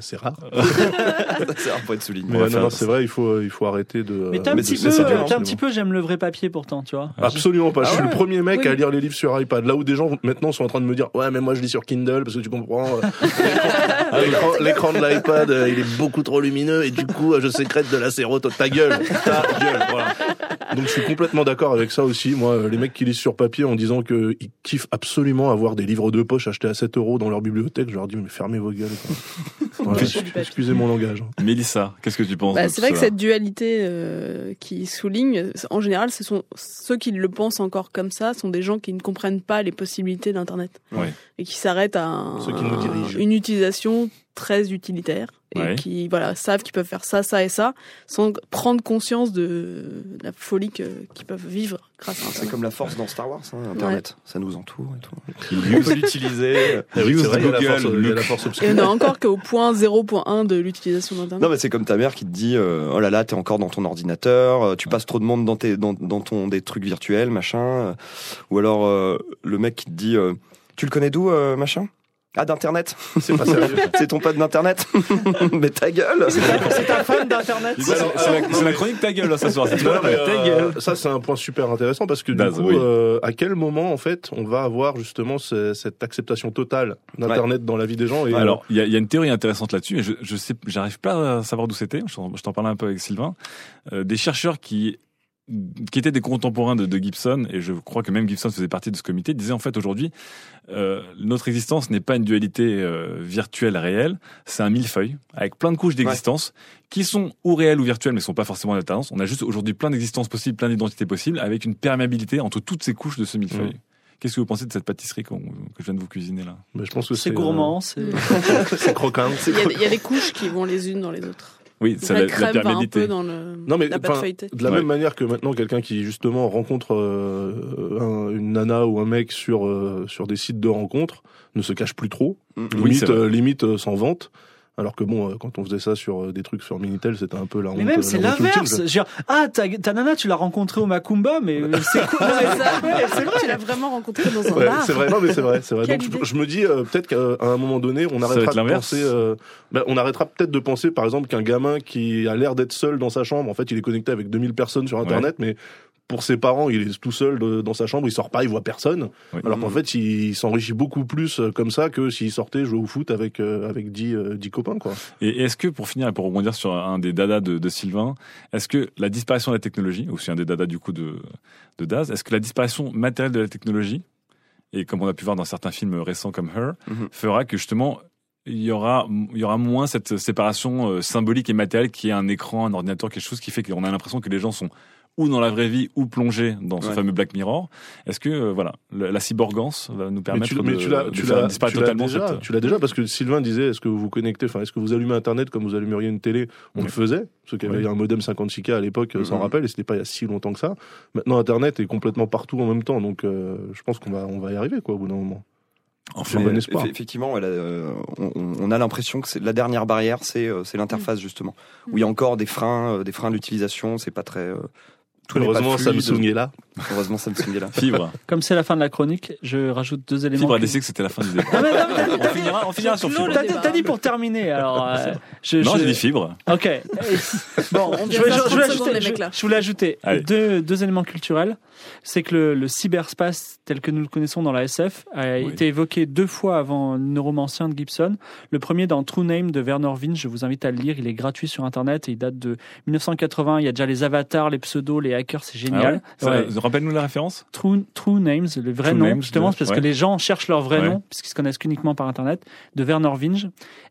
C'est rare. c'est un point de souligner. Mais euh, non, non, c'est vrai, il faut, il faut arrêter de. Mais t'es un petit peu, un petit peu, j'aime le vrai papier pourtant, tu vois. Absolument pas. je Ah suis ouais le premier mec Oui. à lire les livres sur iPad. Là où des gens maintenant sont en train de me dire ouais mais moi je lis sur Kindle parce que tu comprends. euh, l'écran- de l'iPad euh, il est beaucoup trop lumineux et du coup euh, je sécrète de la sérotonine. Ta gueule, ta gueule. Voilà. Donc je suis complètement d'accord avec ça aussi. Moi euh, les mecs qui lisent sur papier en disant que ils kiffent absolument avoir des livres de poche achetés à 7 euros dans leur bibliothèque, je leur dis mais fermez vos gueules. quoi. Voilà, excusez mon langage. Mélissa, qu'est-ce que tu penses Bah, c'est vrai que cette dualité euh, qui souligne, en général, ce sont ceux qui le pensent encore comme ça, sont des gens qui ne comprennent pas les possibilités d'Internet Ouais. et qui s'arrêtent à un- Ceux qui nous dirigent. une utilisation très utilitaire et Ouais. qui voilà savent qu'ils peuvent faire ça, ça et ça, sans prendre conscience de la folie que- qu'ils peuvent vivre grâce à C'est Internet. comme la force dans Star Wars, hein, Internet. Ça nous entoure et tout. Il l'utiliser. Oui, c'est vrai, il y a la Google, force- il y a la Luke. force obscure. Et on est encore qu'au point 0.1 de l'utilisation d'Internet. Non, mais c'est comme ta mère qui te dit euh, Oh là là, t'es encore dans ton ordinateur, euh, tu passes trop de monde dans, tes, dans, dans ton, des trucs virtuels, machin. Ou alors euh, le mec qui te dit euh, Tu le connais d'où, euh, machin? Ah, d'Internet C'est pas sérieux. C'est ton pote d'Internet Mais ta gueule C'est un fan d'Internet. C'est la, chronique ta gueule là ce soir. C'est Non, toi, mais, ta euh, gueule. ça c'est un point super intéressant parce que du coup, oui. euh, à quel moment en fait on va avoir justement ce- cette acceptation totale d'internet dans la vie des gens et Alors, il y a, il y a une théorie intéressante là-dessus, et je, je sais, j'arrive pas à savoir d'où c'était. Je t'en je t'en parlais un peu avec Sylvain. Euh, des chercheurs qui qui étaient des contemporains de, de Gibson, et je crois que même Gibson faisait partie de ce comité, disaient en fait aujourd'hui, euh, notre existence n'est pas une dualité euh, virtuelle réelle, c'est un millefeuille avec plein de couches d'existence qui sont ou réelles ou virtuelles, mais sont pas forcément en alternance. On a juste aujourd'hui plein d'existences possibles, plein d'identités possibles, avec une perméabilité entre toutes ces couches de ce millefeuille. Mm. Qu'est-ce que vous pensez de cette pâtisserie que je viens de vous cuisiner là? Mais je pense que C'est c'est gourmand, c'est. euh, c'est croquant. Il y, a, il y a des couches qui vont les unes dans les autres. Oui, c'est la, la, va un perméabilité. peu dans le, Non mais la pâte enfin, feuilletée. de la Ouais. même manière que maintenant quelqu'un qui justement rencontre euh, un- une nana ou un mec sur euh, sur des sites de rencontres ne se cache plus trop, Mm. Limite euh, limite euh, s'en vante. Alors que bon, euh, quand on faisait ça sur euh, des trucs sur Minitel, c'était un peu la honte. Mais même la c'est l'inverse. quoi. Je veux dire, Ah, ta, ta nana, tu l'as rencontrée au Macumba, mais euh, c'est cool. C'est vrai. Tu l'as vraiment rencontré dans un Ouais, bar. c'est vrai, non mais c'est vrai, c'est vrai. Donc je, je me dis euh, peut-être qu'à un moment donné, on arrêtera de penser, euh, ben, on arrêtera peut-être de penser, par exemple, qu'un gamin qui a l'air d'être seul dans sa chambre, en fait, il est connecté avec 2000 personnes sur Internet, mais pour ses parents, il est tout seul de- dans sa chambre, il sort pas, il voit personne. Oui. Alors qu'en fait, il, il s'enrichit beaucoup plus euh, comme ça que s'il sortait jouer au foot avec euh, avec dix euh, dix copains quoi. Et est-ce que, pour finir et pour rebondir sur un des dadas de, de Sylvain, est-ce que la disparition de la technologie, ou c'est un des dadas du coup de, de Daz, est-ce que la disparition matérielle de la technologie, et comme on a pu voir dans certains films récents comme Her, Mhm. fera que justement il y aura il y aura moins cette séparation euh, symbolique et matérielle qui est un écran, un ordinateur, quelque chose qui fait qu'on a l'impression que les gens sont ou dans la vraie vie ou plongés dans ce Ouais. fameux Black Mirror. Est-ce que euh, voilà le- la cyborgance va nous Mais permettre tu, de, mais tu de l'as, disparaître tu l'as totalement déjà, cette- tu l'as déjà parce que Sylvain disait est-ce que vous vous connectez, enfin est-ce que vous allumez Internet comme vous allumeriez une télé? On Ouais. le faisait, parce qu'il y avait Ouais. un modem 56K à l'époque, euh, s'en Mhm. rappelle, et c'était pas il y a si longtemps que ça. Maintenant Internet est complètement partout en même temps, donc euh, je pense qu'on va, on va y arriver quoi au bout d'un moment. Enfin, J'ai bon Mais, espoir. eff- Effectivement, euh, on, a l'impression que c'est la dernière barrière, c'est euh, c'est l'interface justement, où il y a encore des freins, des freins d'utilisation. C'est pas très. Tout Heureusement. Samsung est là. Heureusement Samsung est là. Fibre. Comme c'est la fin de la chronique, je rajoute deux éléments. Fibre a décidé que c'était la fin du débat. Ah, mais non, mais t'as- on finira, on finira sur Fibre. T'as dit, pour terminer, alors. euh, je, Non, je- j'ai dit Fibre. Ok. Bon, On je, voulais- faire je 30 voulais secondes, ajouter, les je- mecs, là. je voulais ajouter Allez. deux, deux éléments culturels. C'est que le, le cyberspace tel que nous le connaissons dans la SF a Oui. été évoqué deux fois avant Neuromancien de Gibson. Le premier dans True Name de Werner Vinge, je vous invite à le lire, il est gratuit sur Internet et il date de 1980. Il y a déjà les avatars, les pseudos, les hackers, c'est génial. Ah ouais Ouais. Ça- Rappelle-nous la référence. True, True Names, le vrai True nom, Names justement, de- parce ouais. que les gens cherchent leur vrai nom, puisqu'ils se connaissent qu'uniquement par Internet, de Werner Vinge.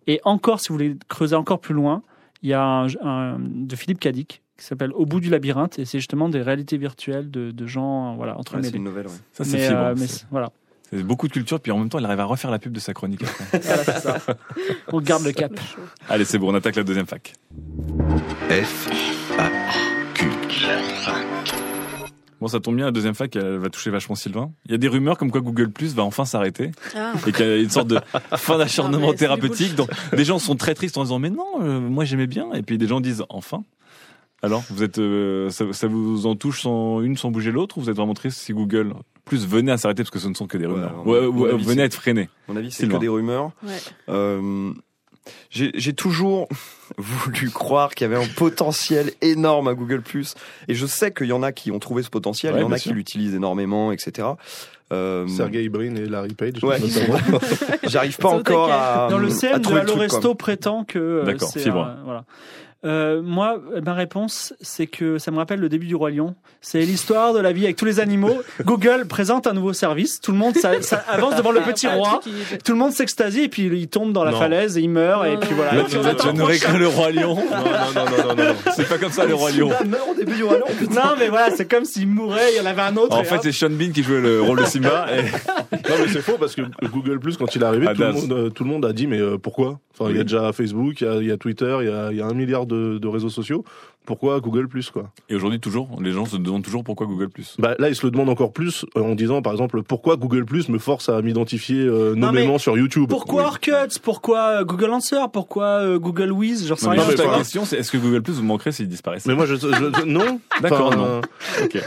Et encore, si vous voulez creuser encore plus loin, il y a un, un- de Philippe Cadic qui s'appelle Au bout du labyrinthe, et c'est justement des réalités virtuelles de, de gens voilà, Ouais, entremêlés. c'est une nouvelle. ouais. Ça, c'est Fibre. euh, mais voilà. c'est beaucoup de culture, puis en même temps, il arrive à refaire la pub de sa chronique. après. Voilà, c'est ça. On garde le cap. Allez, c'est bon, on attaque la deuxième fac. F, A, Q. Bon, ça tombe bien, la deuxième fac, elle va toucher vachement Sylvain. Il y a des rumeurs comme quoi Google Plus va enfin s'arrêter Ah. et qu'il y a une sorte de fin Ah, d'acharnement thérapeutique. Donc, des gens sont très tristes en disant mais non, euh, moi j'aimais bien. Et puis des gens disent enfin. Alors, vous êtes, euh, ça, ça vous en touche sans une sans bouger l'autre ou vous êtes vraiment triste si Google Plus venait à s'arrêter parce que ce ne sont que des rumeurs. ouais, Ouais, ouais, ouais, oui, venait c'est- à être freiné. À mon avis, c'est que des rumeurs. Ouais. Euh, j'ai j'ai toujours voulu croire qu'il y avait un potentiel énorme à Google et je sais qu'il y en a qui ont trouvé ce potentiel, Ouais, il y en a sûr. qui l'utilisent énormément, etc. Euh, Sergey Brin et Larry Page. Ouais. J'arrive pas encore à, Dans le à CM de quoi. Resto prétend que euh, D'accord, c'est fibre. un- voilà. Euh, moi, ma réponse, c'est que ça me rappelle le début du Roi Lion. C'est l'histoire de la vie avec tous les animaux. Google présente un nouveau service. Tout le monde ça, ça avance devant le petit roi. Tout le monde s'extasie et puis il tombe dans la Non. falaise et il meurt et Non, puis non, voilà. Là, non, tu, non, de nous réécrire le roi lion. non, non, non, non, non, non, non. C'est pas comme ça le roi lion. Simba meurt au début du Roi Lion. Non, mais voilà, c'est comme s'il mourait, il y en avait un autre. En fait, c'est Sean Bean qui jouait le rôle de Simba. Et... Non mais c'est faux parce que Google Plus quand il est arrivé, Ah, tout le, Daz. monde, euh, tout le monde a dit mais euh, pourquoi? Enfin il y a déjà Facebook, il y a, il y a Twitter, il y a, il y a un milliard de, de réseaux sociaux. Pourquoi Google Plus quoi? Et aujourd'hui, toujours, les gens se demandent toujours pourquoi Google Plus. Bah là ils se le demandent encore plus euh, en disant par exemple pourquoi Google Plus me force à m'identifier euh, Non, nommément sur YouTube? Pourquoi Oui. Orcuts Pourquoi euh, Google Answer? Pourquoi euh, Google Wiz J'en sais Non, rien. la question, c'est est-ce que Google Plus vous manquerait s'il disparaissait? Mais moi je, je- je- non. D'accord, Enfin, non. Ok.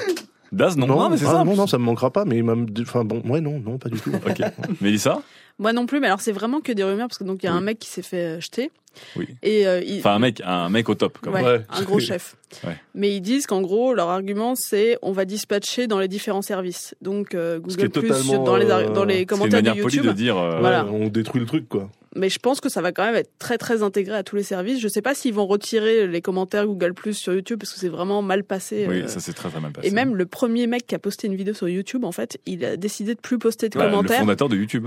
Daz, non, non, mais c'est ah, ça. non non ça me manquera pas mais il m'a enfin bon ouais non non pas du tout. Ok. Mélissa? Moi non plus, mais alors c'est vraiment que des rumeurs parce que donc il y a Oui. un mec qui s'est fait euh, jeter Oui. et euh, il, Enfin, un mec, un mec au top. Comme Ouais, Ouais. un gros chef. Ouais. Mais ils disent qu'en gros, leur argument, c'est on va dispatcher dans les différents services. Donc euh, Google Plus dans les, euh, dans les C'est une commentaires de manière polie YouTube. de dire. euh, Voilà. Ouais, on détruit le truc quoi. Mais je pense que ça va quand même être très très intégré à tous les services. Je sais pas s'ils vont retirer les commentaires Google Plus sur YouTube parce que c'est vraiment mal passé. Oui, ça c'est très très mal passé. et même le premier mec qui a posté une vidéo sur YouTube, en fait, il a décidé de plus poster de Voilà, le commentaires. fondateur de YouTube.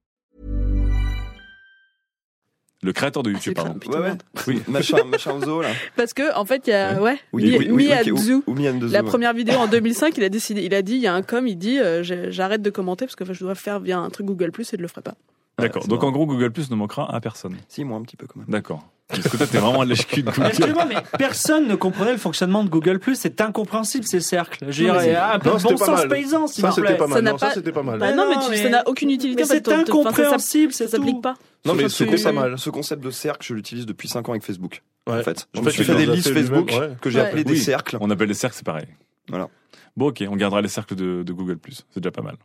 Le créateur de Ah, YouTube, c'est pardon. putain, Ouais, ouais. Oui. machin, machin là. Parce que en fait, il y a ouais, Oui, oui, oui, La première vidéo en 2005, il a décidé, il a dit, il y a un com, il dit, euh, j'arrête de commenter parce que enfin, je dois faire via un truc Google Plus et je le ferai pas. D'accord. Donc marrant. en gros, Google Plus ne manquera à personne. Si, moi, un petit peu quand même. D'accord. Parce que toi, t'es vraiment un lèche-cul de Google. Excusez-moi, mais personne ne comprenait le fonctionnement de Google Plus. C'est incompréhensible ces cercles. C'est- un peu Non, de bon sens mal. paysan, s'il Ça, vous c'était plaît. pas mal. Ça n'a ça, pas- c'était pas mal. Bah non, mais, tu- mais- ça n'a aucune utilité. c'est incompréhensible, Ça c'est s'applique pas. Non, mais ce, concept, pas mal. ce concept de cercle, je l'utilise depuis 5 ans avec Facebook. Ouais. En fait, je En me fait, suis fait des listes Facebook que j'ai appelées des cercles. On appelle les cercles, c'est pareil. Voilà. Bon, ok, on gardera les cercles de, de Google+. C'est déjà pas mal.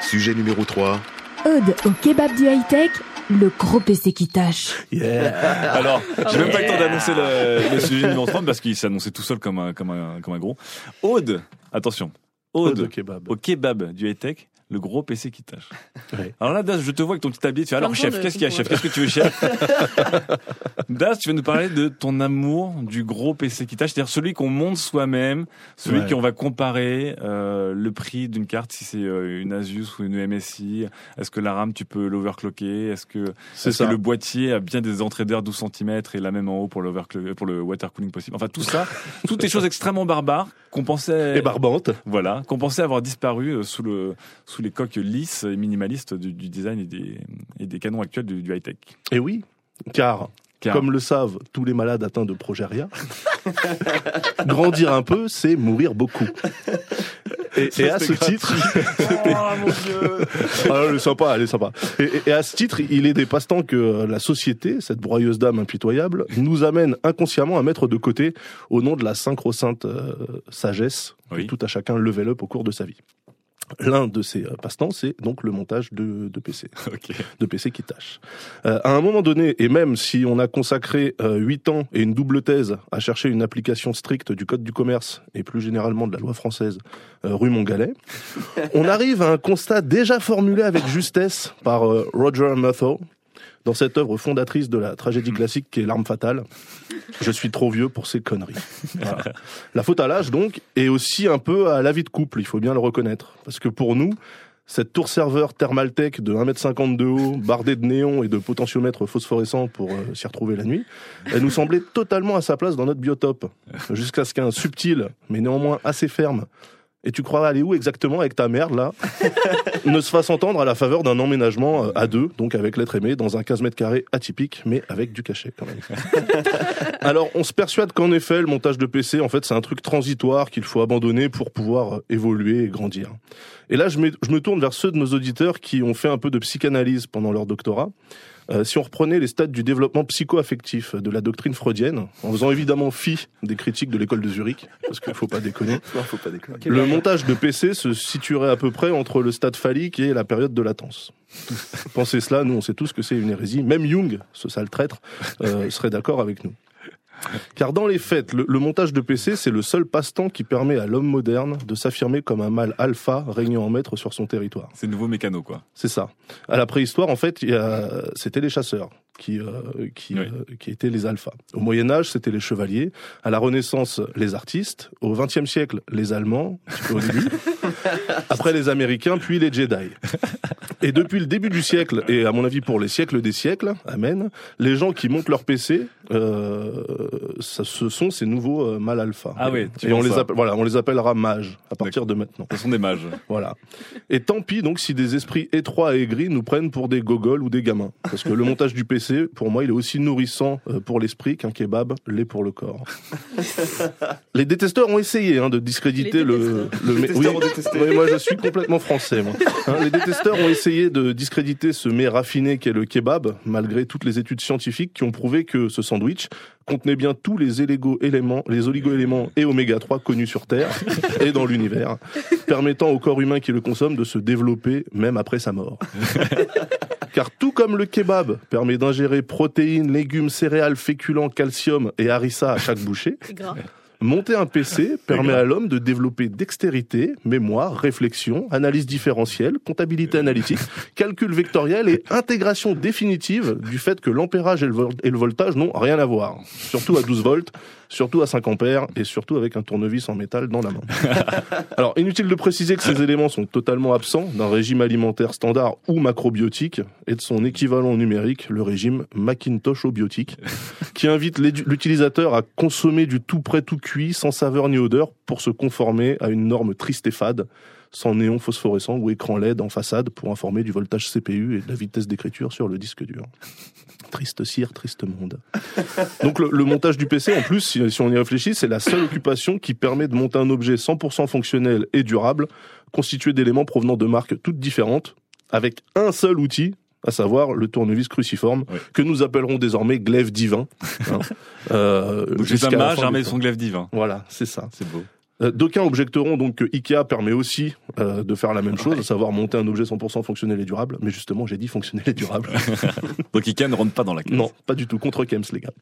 Sujet numéro 3. Ode au kebab du high-tech, le gros PC qui tâche. Yeah. Alors, j'ai même pas eu le temps d'annoncer le, le sujet numéro 30 parce qu'il s'est annoncé tout seul comme un, comme un, comme un gros. Aude, attention. Aude, Aude kebab. au kebab du high-tech, le gros PC qui tâche. Ouais. Alors là, Das, je te vois avec ton petit tablier. Tu fais, alors chef, qu'est-ce qu'il y a, chef? Qu'est-ce que tu veux, chef? Das, tu vas nous parler de ton amour du gros PC qui tâche, c'est-à-dire celui qu'on monte soi-même, celui Ouais. qu'on va comparer euh, le prix d'une carte, si c'est euh, une Asus ou une MSI. Est-ce que la RAM, tu peux l'overclocker? Est-ce que que ça. le boîtier a bien des entrées d'air 12 cm et la même en haut pour, pour le water cooling possible? Enfin, tout ça, toutes des choses extrêmement barbares qu'on pensait, Et barbante. voilà, qu'on pensait avoir disparu euh, sous le, sous les coques lisses et minimalistes du, du design et des, et des canons actuels du, du high tech. Et oui, car, Car- comme le savent tous les malades atteints de progeria, grandir un peu, c'est mourir beaucoup. Et, et à ce titre, Oh mon dieu Ah, elle est sympa, elle est sympa. Et, et- et à ce titre, il est des passe-temps que la société, cette broyeuse dame impitoyable, nous amène inconsciemment à mettre de côté au nom de la synchro-sainte euh, sagesse Oui. que tout à chacun level up au cours de sa vie. L'un de ces euh, passe-temps, c'est donc le montage de, de PC, Ok. de PC qui tâche. Euh, à un moment donné, et même si on a consacré euh, 8 ans et une double thèse à chercher une application stricte du code du commerce et plus généralement de la loi française euh, rue Montgalet, on arrive à un constat déjà formulé avec justesse par euh, Roger Murthaugh dans cette œuvre fondatrice de la tragédie classique qui est L'arme fatale. Je suis trop vieux pour ces conneries. Voilà. La faute à l'âge, donc, est aussi un peu à la vie de couple, il faut bien le reconnaître. Parce que pour nous, cette tour serveur Thermaltech de 1m50 de haut, bardée de néons et de potentiomètres phosphorescents pour euh, s'y retrouver la nuit, elle nous semblait totalement à sa place dans notre biotope. Jusqu'à ce qu'un subtil, mais néanmoins assez ferme, et tu crois aller où exactement avec ta merde là ne se fasse entendre à la faveur d'un emménagement euh, à deux, donc avec l'être aimé, dans un 15 mètres carrés atypique, mais avec du cachet quand même. Alors on se persuade qu'en effet le montage de PC, en fait c'est un truc transitoire qu'il faut abandonner pour pouvoir euh, évoluer et grandir. Et là je me, je me tourne vers ceux de nos auditeurs qui ont fait un peu de psychanalyse pendant leur doctorat. Euh, si on reprenait les stades du développement psycho-affectif de la doctrine freudienne, en faisant évidemment fi des critiques de l'école de Zurich, parce qu'il faut pas déconner, Non, faut pas déconner. le montage de PC se situerait à peu près entre le stade phallique et la période de latence. Pensez cela, nous on sait tous que c'est une hérésie. Même Jung, ce sale traître, euh, serait d'accord avec nous. Car dans les faits, le, le montage de PC, c'est le seul passe-temps qui permet à l'homme moderne de s'affirmer comme un mâle alpha régnant en maître sur son territoire. C'est le nouveau mécano, quoi. C'est ça. À la préhistoire, en fait, il y a- c'était les chasseurs qui euh, qui, Oui. euh, qui étaient les alphas. Au Moyen Âge, c'était les chevaliers. À la Renaissance, les artistes. Au XXe siècle, les Allemands, au début. Après les Américains, puis les Jedi. Et depuis le début du siècle, et à mon avis pour les siècles des siècles, amen, les gens qui montent leur PC, euh, ça, ce sont ces nouveaux euh, mâles alpha. Ah oui, tu et on penses les, ça. appelle, voilà, on les appellera mages à partir de maintenant. Ce sont des mages. Voilà. Et tant pis donc si des esprits étroits et aigris nous prennent pour des gogoles ou des gamins. Parce que le montage du PC, pour moi, il est aussi nourrissant euh, pour l'esprit qu'un kebab l'est pour le corps. Les détesteurs ont essayé hein, de discréditer Les le... le... Les oui, moi je suis complètement français. Moi. Hein, les détesteurs ont essayé de discréditer ce mets raffiné qu'est le kebab, malgré toutes les études scientifiques qui ont prouvé que ce sandwich contenait bien tous les éléments, les oligo-éléments et oméga 3 connus sur Terre et dans l'univers, permettant au corps humain qui le consomme de se développer même après sa mort. Car tout comme le kebab permet d'ingérer protéines, légumes, céréales, féculents, calcium et harissa à chaque bouchée. Monter un PC permet à l'homme de développer dextérité, mémoire, réflexion, analyse différentielle, comptabilité analytique, calcul vectoriel et intégration définitive du fait que l'ampérage et le vol- et le voltage n'ont rien à voir. Surtout à 12 volts, surtout à 5 ampères et surtout avec un tournevis en métal dans la main. Alors, inutile de préciser que ces éléments sont totalement absents d'un régime alimentaire standard ou macrobiotique et de son équivalent numérique, le régime Macintosh-biotique, qui invite l'utilisateur à consommer du tout prêt tout cuit, sans saveur ni odeur, pour se conformer à une norme triste et fade, sans néon phosphorescent ou écran LED en façade pour informer du voltage CPU et de la vitesse d'écriture sur le disque dur. Triste cire, triste monde. Donc le, le montage du PC, en plus, si, si on y réfléchit, c'est la seule occupation qui permet de monter un objet 100% fonctionnel et durable, constitué d'éléments provenant de marques toutes différentes, avec un seul outil, à savoir le tournevis cruciforme, que nous appellerons désormais glaive divin. hein. Euh, la mage armé de son glaive divin. Voilà, c'est ça. C'est beau. Euh, D'aucuns objecteront donc que Ikea permet aussi euh, de faire la même chose, à savoir monter un objet 100% fonctionnel et durable. Mais justement, j'ai dit fonctionnel et durable. Donc Ikea ne rentre pas dans la non, pas du tout. Contre Kems, les gars.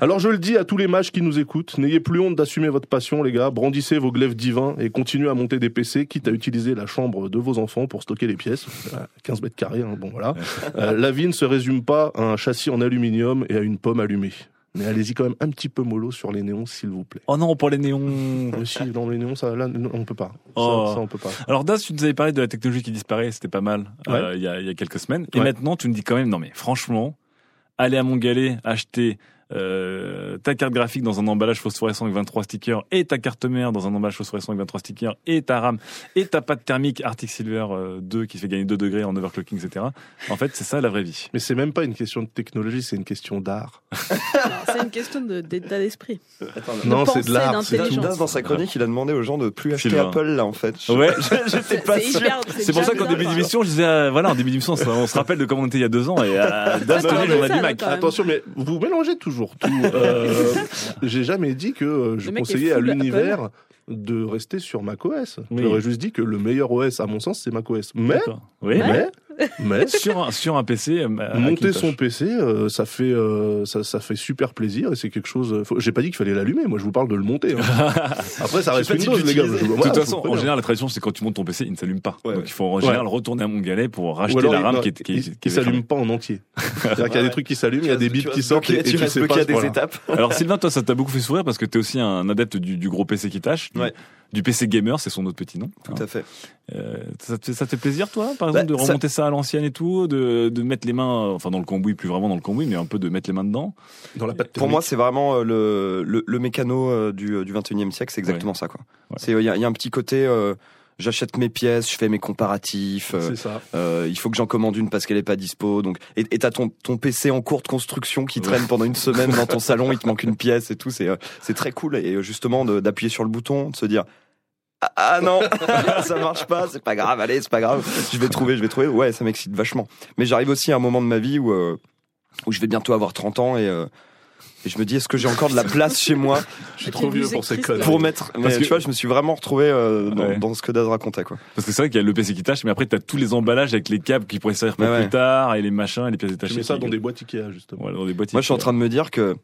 Alors je le dis à tous les mages qui nous écoutent, n'ayez plus honte d'assumer votre passion, les gars. Brandissez vos glaives divins et continuez à monter des PC, quitte à utiliser la chambre de vos enfants pour stocker les pièces. Euh, 15 mètres carrés, hein, bon voilà. Euh, la vie ne se résume pas à un châssis en aluminium et à une pomme allumée. Mais allez-y quand même un petit peu mollo sur les néons, s'il vous plaît. Oh non, pour les néons. Mais si, dans les néons, ça, là, on peut pas. Ça, Oh. ça, on peut pas. Alors Das, tu nous avais parlé de la technologie qui disparaît, c'était pas mal euh, il y, a, il y a quelques semaines. Et Ouais. maintenant, tu me dis quand même, non mais franchement, aller à Montgalet, acheter euh, ta carte graphique dans un emballage phosphorescent avec 23 stickers et ta carte mère dans un emballage phosphorescent avec 23 stickers et ta RAM et ta pâte thermique Arctic Silver euh, 2 qui fait gagner 2 degrés en overclocking, etc. En fait, c'est ça la vraie vie. Mais c'est même pas une question de technologie, c'est une question d'art. C'est une question de- d'état d'esprit. Non, c'est de l'art, dans sa chronique, il a demandé aux gens de plus acheter Sylvain. Apple, là, en fait. Je- Ouais. J'étais pas C'est sûr. C'est pour ça qu'en début d'émission, je disais, euh, voilà, en début d'émission, on se rappelle de comment on était il y a deux ans et euh, Ouais, tenez, on a là, Mac. Attention, mais vous mélangez toujours tout. Euh, J'ai jamais dit que euh, je conseillais à l'univers de rester sur macOS. Oui. J'aurais juste dit que le meilleur OS, à mon sens, c'est macOS. Mais. Oui, mais, mais, sur un, sur un PC, euh, monter son PC, euh, ça fait euh, ça, ça fait super plaisir et c'est quelque chose. euh, faut- J'ai pas dit qu'il fallait l'allumer. Moi, je vous parle de le monter. hein. Après, ça reste Windows, les gars. De toute façon, en général, la tradition, c'est quand tu montes ton PC, il ne s'allume pas. Ouais. Donc il faut en général retourner à mon galet pour Ou racheter alors, la RAM qui est, qui est- il, qui est il s'allume pas en entier. C'est-à-dire qu'il y a des trucs qui s'allument, il y a des bips qui sortent et, tu sais pas. des étapes. Alors Sylvain, toi, ça t'a beaucoup fait sourire parce que t'es aussi un adepte du, du gros PC qui tâche. Du, PC gamer, c'est son autre petit nom. Tout à fait. Euh, ça, te, ça te fait plaisir, toi, par exemple, Bah, de remonter ça... à l'ancienne et tout, de, de mettre les mains, enfin dans le cambouis, plus vraiment dans le cambouis, mais un peu de mettre les mains dedans? Dans la patte Pour moi, c'est vraiment euh, le, le, le mécano euh, du, du 21e siècle, c'est exactement ça. quoi. Ouais. C'est Il y, a- il y a un petit côté, euh, j'achète mes pièces, je fais mes comparatifs, euh, C'est ça. euh, il faut que j'en commande une parce qu'elle est pas dispo. Donc, et t'as ton, ton PC en cours de construction qui traîne pendant une semaine dans ton salon, il te manque une pièce et tout. C'est euh, c'est très cool. Et justement, d'appuyer sur le bouton, de se dire. Ah, non, ça marche pas, c'est pas grave, allez, c'est pas grave, je vais trouver, je vais trouver. Ouais, ça m'excite vachement. Mais j'arrive aussi à un moment de ma vie où, euh, où je vais bientôt avoir 30 ans et, euh, et je me dis, est-ce que j'ai encore de la place chez moi? Je suis trop vieux pour ces conneries. pour mettre. Mais Parce que- tu vois, je me suis vraiment retrouvé euh, dans, Ouais. dans ce que Daz racontait, quoi. Parce que c'est vrai qu'il y a le PC qui tâche, mais après, t'as tous les emballages avec les câbles qui pourraient servir pour Ouais, plus ouais. tard, et les machins, et les pièces Je détachées. mets ça dans des boîtes Ikea, justement. Voilà, dans des boîtiers. Moi, je suis en train de me dire que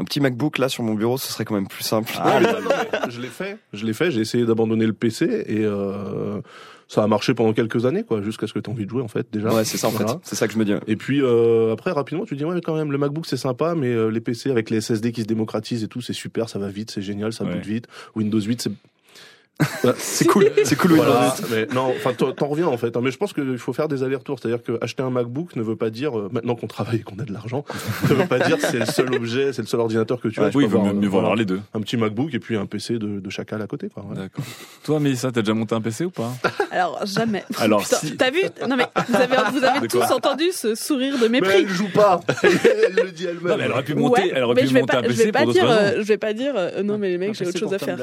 un petit MacBook là sur mon bureau, ce serait quand même plus simple. Ah, je l'ai fait. Je l'ai fait. J'ai essayé d'abandonner le PC et euh, ça a marché pendant quelques années, quoi, jusqu'à ce que tu aies envie de jouer, en fait, déjà. ouais, c'est ça en Voilà. fait. C'est ça que je me dis. Et puis euh, après, rapidement, tu dis ouais, quand même, le MacBook c'est sympa, mais euh, les PC avec les SSD qui se démocratisent et tout, c'est super, ça va vite, c'est génial, ça Ouais. boot vite. Windows 8, c'est C'est cool, c'est cool. Voilà, 8. mais non, enfin t'en reviens en fait. hein. Mais je pense qu'il faut faire des allers-retours. C'est-à-dire que acheter un MacBook ne veut pas dire euh, maintenant qu'on travaille et qu'on a de l'argent, ne veut pas dire c'est le seul objet, c'est le seul ordinateur que tu as. Oui, il vaut avoir, mieux, mieux voilà, avoir les deux. un petit MacBook et puis un PC de, de chacal à côté. Quoi, voilà. D'accord. Toi, Mélissa, t'as déjà monté un PC ou pas? Alors, jamais. Alors, Putain, si- T'as vu? Non, mais vous avez, vous avez tous entendu ce sourire de Mais mépris. elle joue pas. elle le dit elle-même. Non, mais elle aurait pu monter, Ouais, elle aurait mais pu je monter pas, un je PC vais pas pour d'autres dire, raisons. euh, je vais pas dire, euh, non mais les mecs, j'ai PC autre chose à faire.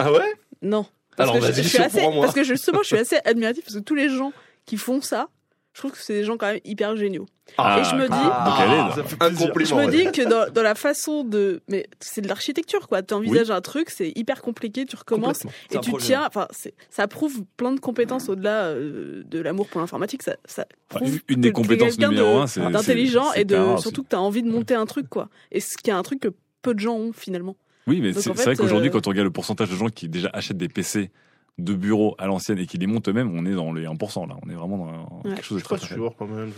Ah ouais? Non. Alors, Parce que vas-y, je, je suis assez, surprends-moi. parce que justement, je suis assez admiratif parce que tous les gens qui font ça, je trouve que c'est des gens quand même hyper géniaux. Ah, et je me dis, donc elle est là. ça fait un plaisir. compliment. je me dis que dans, dans la façon de, mais c'est de l'architecture quoi. Tu envisages un truc, c'est hyper compliqué, tu recommences et tu projet. tiens. Enfin, ça prouve plein de compétences au-delà euh, de l'amour pour l'informatique. Ça, ça Enfin, prouve une des que compétences numéro de- un, c'est d'intelligent et de rare surtout que tu as envie de monter un truc quoi. Et ce qui est un truc que peu de gens ont finalement. Oui, mais Donc, c'est en vrai qu'aujourd'hui, euh, quand on regarde le pourcentage de gens qui déjà achètent des PC de bureau à l'ancienne et qui les montent eux-mêmes, on est dans les 1%. Là, on est vraiment dans Ouais. quelque chose de très, très sûr quand même.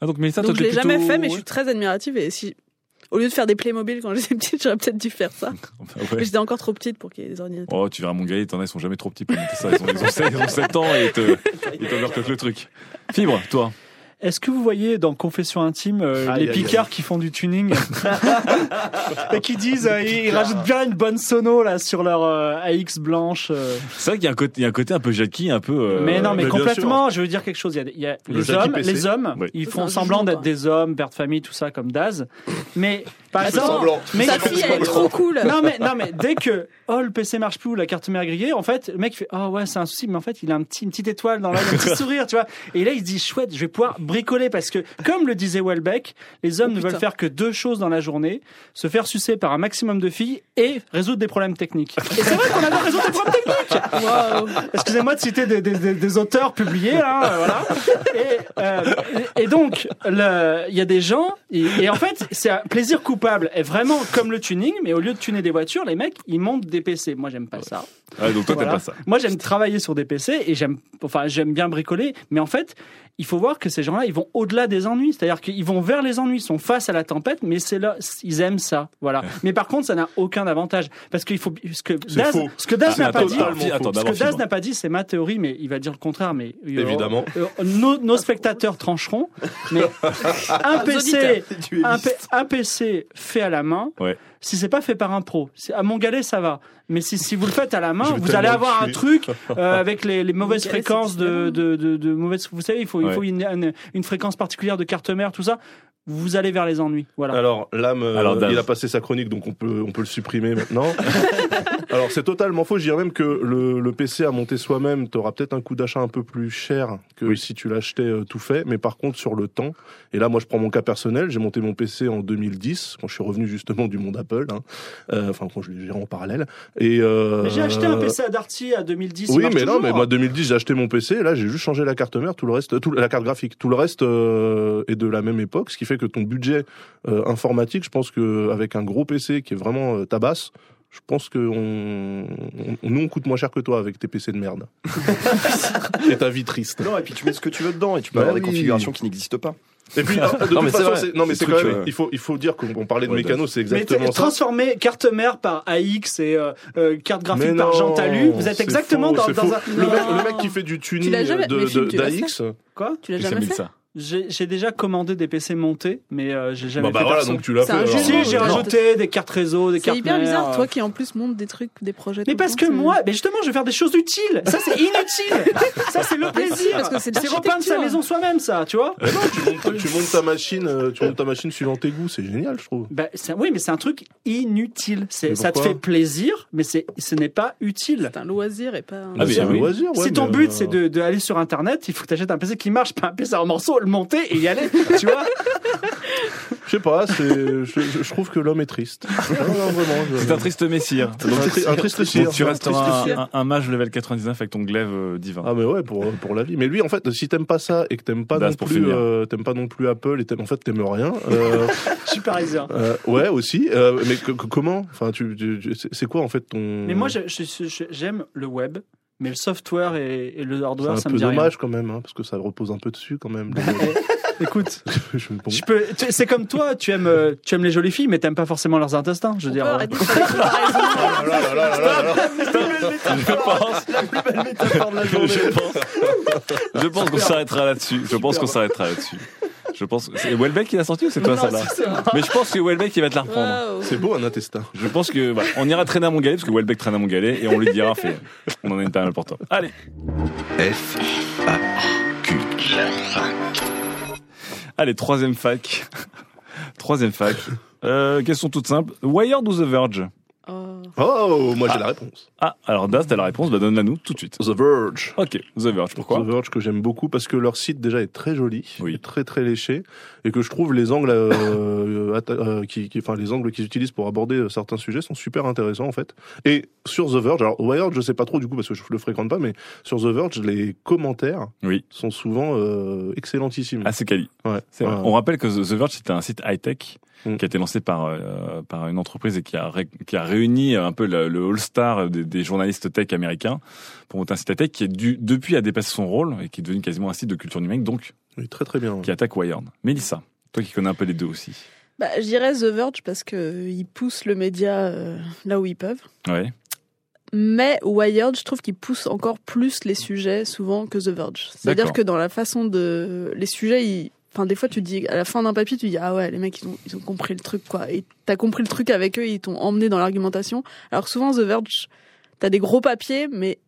Ah, donc Mélissa, Donc toi, je l'ai jamais fait, mais je suis très admirative et si au lieu de faire des Playmobil quand j'étais petite, j'aurais peut-être dû faire ça. Ouais. Mais j'étais encore trop petite pour qu'il y ait des ordinateurs. Oh, tu verras mon gars, t'en as, ils sont jamais trop petits pour monter ça. Ils ont, ils ont, 7, ils ont 7 ans et ils te, ils le truc. Fibre, toi. Est-ce que vous voyez dans Confession intime euh, les picards qui font du tuning et qui disent euh, ils, ils rajoutent bien une bonne sono là sur leur euh, AX blanche. euh. C'est vrai qu'il y a un côté, il y a un côté un peu Jackie, un peu. euh, mais non, mais, complètement. Je veux dire quelque chose. Il y a, il y a Le les hommes, PC. les hommes, Oui. ils font semblant d'être des hommes, père de famille, tout ça comme Daz. Mais Attends, exemple, mais Sa fille, elle est trop cool. non mais non mais dès que oh le PC marche plus ou la carte mère grillée, en fait le mec fait oh ouais c'est un souci. Mais en fait il a un petit une petite étoile dans l'œil, un petit sourire tu vois. Et là il se dit chouette je vais pouvoir bricoler parce que comme le disait Welbeck les hommes Oh, ne veulent faire que deux choses dans la journée. Se faire sucer par un maximum de filles et résoudre des problèmes techniques. Et c'est vrai qu'on adore résoudre des problèmes techniques. Excusez-moi de citer des, des- des- des auteurs publiés, hein, euh, voilà. Et, euh, et donc, il y a des gens, et, et en fait, c'est un plaisir coupable. Et vraiment comme le tuning, mais au lieu de tuner des voitures, les mecs, ils montent des PC. Moi, j'aime pas ça. Ouais, donc toi, Voilà. t'aimes pas ça. Moi, j'aime travailler sur des PC et j'aime, enfin, j'aime bien bricoler. Mais en fait, il faut voir que ces gens-là, ils vont au-delà des ennuis. C'est-à-dire qu'ils vont vers les ennuis, ils sont face à la tempête, mais c'est là, ils aiment ça. Voilà. Mais par contre, ça n'a aucun avantage. Parce qu'il faut, ce que Daz, faux. ce que Daz Ah, n'a pas dit, attends, ce d'abord, que Daz Fibre. n'a pas dit, c'est ma théorie, mais il va dire le contraire. Mais euh, Évidemment. euh, nos, nos spectateurs trancheront. Mais un PC, un, un PC fait à la main, Ouais. si c'est pas fait par un pro, c'est- à mon galet ça va. Mais si, si vous le faites à la main, vous allez le avoir un truc euh, avec les, les mauvaises fréquences de, de mauvaises. Vous savez, il faut, il Ouais. faut une, une, une fréquence particulière de carte mère, tout ça. Vous allez vers les ennuis. Voilà. Alors, l'âme, euh, il a passé sa chronique, donc on peut, on peut le supprimer maintenant. Alors, c'est totalement faux. Je dirais même que le, le PC à monter soi-même, t'auras peut-être un coût d'achat un peu plus cher que si tu l'achetais euh, tout fait. Mais par contre, sur le temps, et là, moi, je prends mon cas personnel. J'ai monté mon PC en 2010, quand je suis revenu justement du monde Apple. hein. Euh, Enfin, quand je l'ai géré en parallèle. Et euh, Mais j'ai acheté un PC à Darty à 2010. il Oui, mais non, mais moi 2010 j'ai acheté mon PC. Là, j'ai juste changé la carte mère, tout le reste, tout, la carte graphique, tout le reste euh, est de la même époque, ce qui fait que ton budget euh, informatique, je pense que avec un gros PC qui est vraiment euh, tabasse, je pense que on, on- nous on coûte moins cher que toi avec tes PC de merde. et ta vie triste. Non, et puis tu mets ce que tu veux dedans et tu peux Bah avoir des configurations qui n'existent pas. Et puis ah, de Non, toute mais façon, vrai. c'est- non mais Ce c'est truc, quand même, euh, il faut il faut dire qu'on on parlait de Ouais, mécano, c'est Mais exactement ça. transformer carte mère par AX et euh, euh, carte graphique Mais par non, Jean Talu, vous êtes exactement faux, dans, dans un. Le mec, Non. le mec qui fait du tuning jamais- de, mais d'AX. Quoi? Tu l'as jamais fait ça J'ai déjà commandé des PC montés, mais euh, j'ai jamais Bah, bah fait voilà, perso. donc tu l'as C'est fait. Si, j'ai Non. rajouté des cartes réseau, des C'est cartes hyper mères, bizarre, euh. toi qui en plus monte des trucs, des projets. Mais parce que moi, mais justement, je vais faire des choses utiles. Ça, c'est inutile. ça, c'est le plaisir. parce que c'est c'est repeindre sa maison soi-même, ça, tu vois. Eh non, tu montes, tu montes ta machine, euh, tu montes ta machine suivant tes goûts, c'est génial, je trouve. Bah, c'est- oui, mais c'est un truc inutile. C'est, ça te fait plaisir, mais c'est, ce n'est pas utile. C'est un loisir et pas un. Ah, mais c'est un oui. loisir, ouais, si ton but euh, c'est de, de aller sur internet, il faut que tu achètes un PC qui marche, pas un PC en morceaux, le monter et y aller, tu vois. Je sais pas, c'est, je, je- je trouve que l'homme est triste. Non, non, vraiment. je- C'est un triste messire. un, tri- un triste. Donc tu Un resteras un, cire. un, un mage level 99 avec ton glaive euh, divin. Ah mais ouais pour pour la vie. Mais lui en fait si t'aimes pas ça et que t'aimes pas Das non pour plus finir. euh, t'aimes pas non plus Apple et t'aimes en fait t'aimes rien. Euh, Superizer. euh, ouais aussi. Euh, mais que- que- comment? Enfin tu, tu- tu- c'est- c'est quoi en fait ton Mais moi, je- je- je- j'aime le web, mais le software et, et le c'est hardware, un ça peu me dit rien. dommage quand même hein, parce que ça repose un peu dessus quand même. Écoute, Je- bon. je peux, tu- c'est comme toi, tu aimes, euh, tu aimes les jolies filles, mais t'aimes pas forcément leurs intestins. Je veux On dire. euh, pense, La plus belle métaphore de la journée. pense, je pense qu'on s'arrêtera là-dessus. Je pense qu'on s'arrêtera là-dessus. Je pense. C'est Welbeck qui l'a sorti ou c'est toi Non, ça là. Mais je pense que Welbeck il va te la reprendre. C'est beau un intestin. Je pense que on ira traîner à mon galet parce que Welbeck traîne à mon galet et on lui dira fait, on en a une pas mal pour toi. Allez. F, A, Q. Allez, troisième fac. troisième fac. Euh, question toute simple. Wired ou The Verge? Oh. Moi j'ai Ah. la réponse. Ah, alors Das, t'as la réponse, bah donne-la nous tout de suite. The Verge. Ok, The Verge, pourquoi? The Verge que j'aime beaucoup parce que leur site déjà est très joli, Oui. est très très léché et que je trouve les angles euh, atta- euh, qui, qui- enfin les angles qu'ils utilisent pour aborder euh, certains sujets sont super intéressants en fait. Et sur The Verge, alors Wired je sais pas trop du coup parce que je le fréquente pas, mais sur The Verge les commentaires Oui. sont souvent euh, excellentissimes. Ah, c'est quali. Ouais. On rappelle que The The Verge c'était un site high-tech Mm. qui a été lancé par euh, par une entreprise et qui a ré- qui a réuni un peu le, le all-star des, des journalistes tech américains pour monter un site tech qui est dû depuis a dépassé son rôle et qui est devenu quasiment un site de culture numérique donc Oui, très très bien. qui attaque Wired. Mélissa, toi qui connais un peu les deux aussi. Bah, je dirais The Verge parce que euh, ils poussent le média euh, là où ils peuvent. Ouais. Mais Wired, je trouve qu'il pousse encore plus les sujets souvent que The Verge. C'est-à-dire que dans la façon de les sujets, ils... enfin des fois tu dis à la fin d'un papier, tu dis ah ouais les mecs ils ont ils ont compris le truc quoi. Et t'as compris le truc avec eux, ils t'ont emmené dans l'argumentation. Alors souvent The Verge, t'as des gros papiers, mais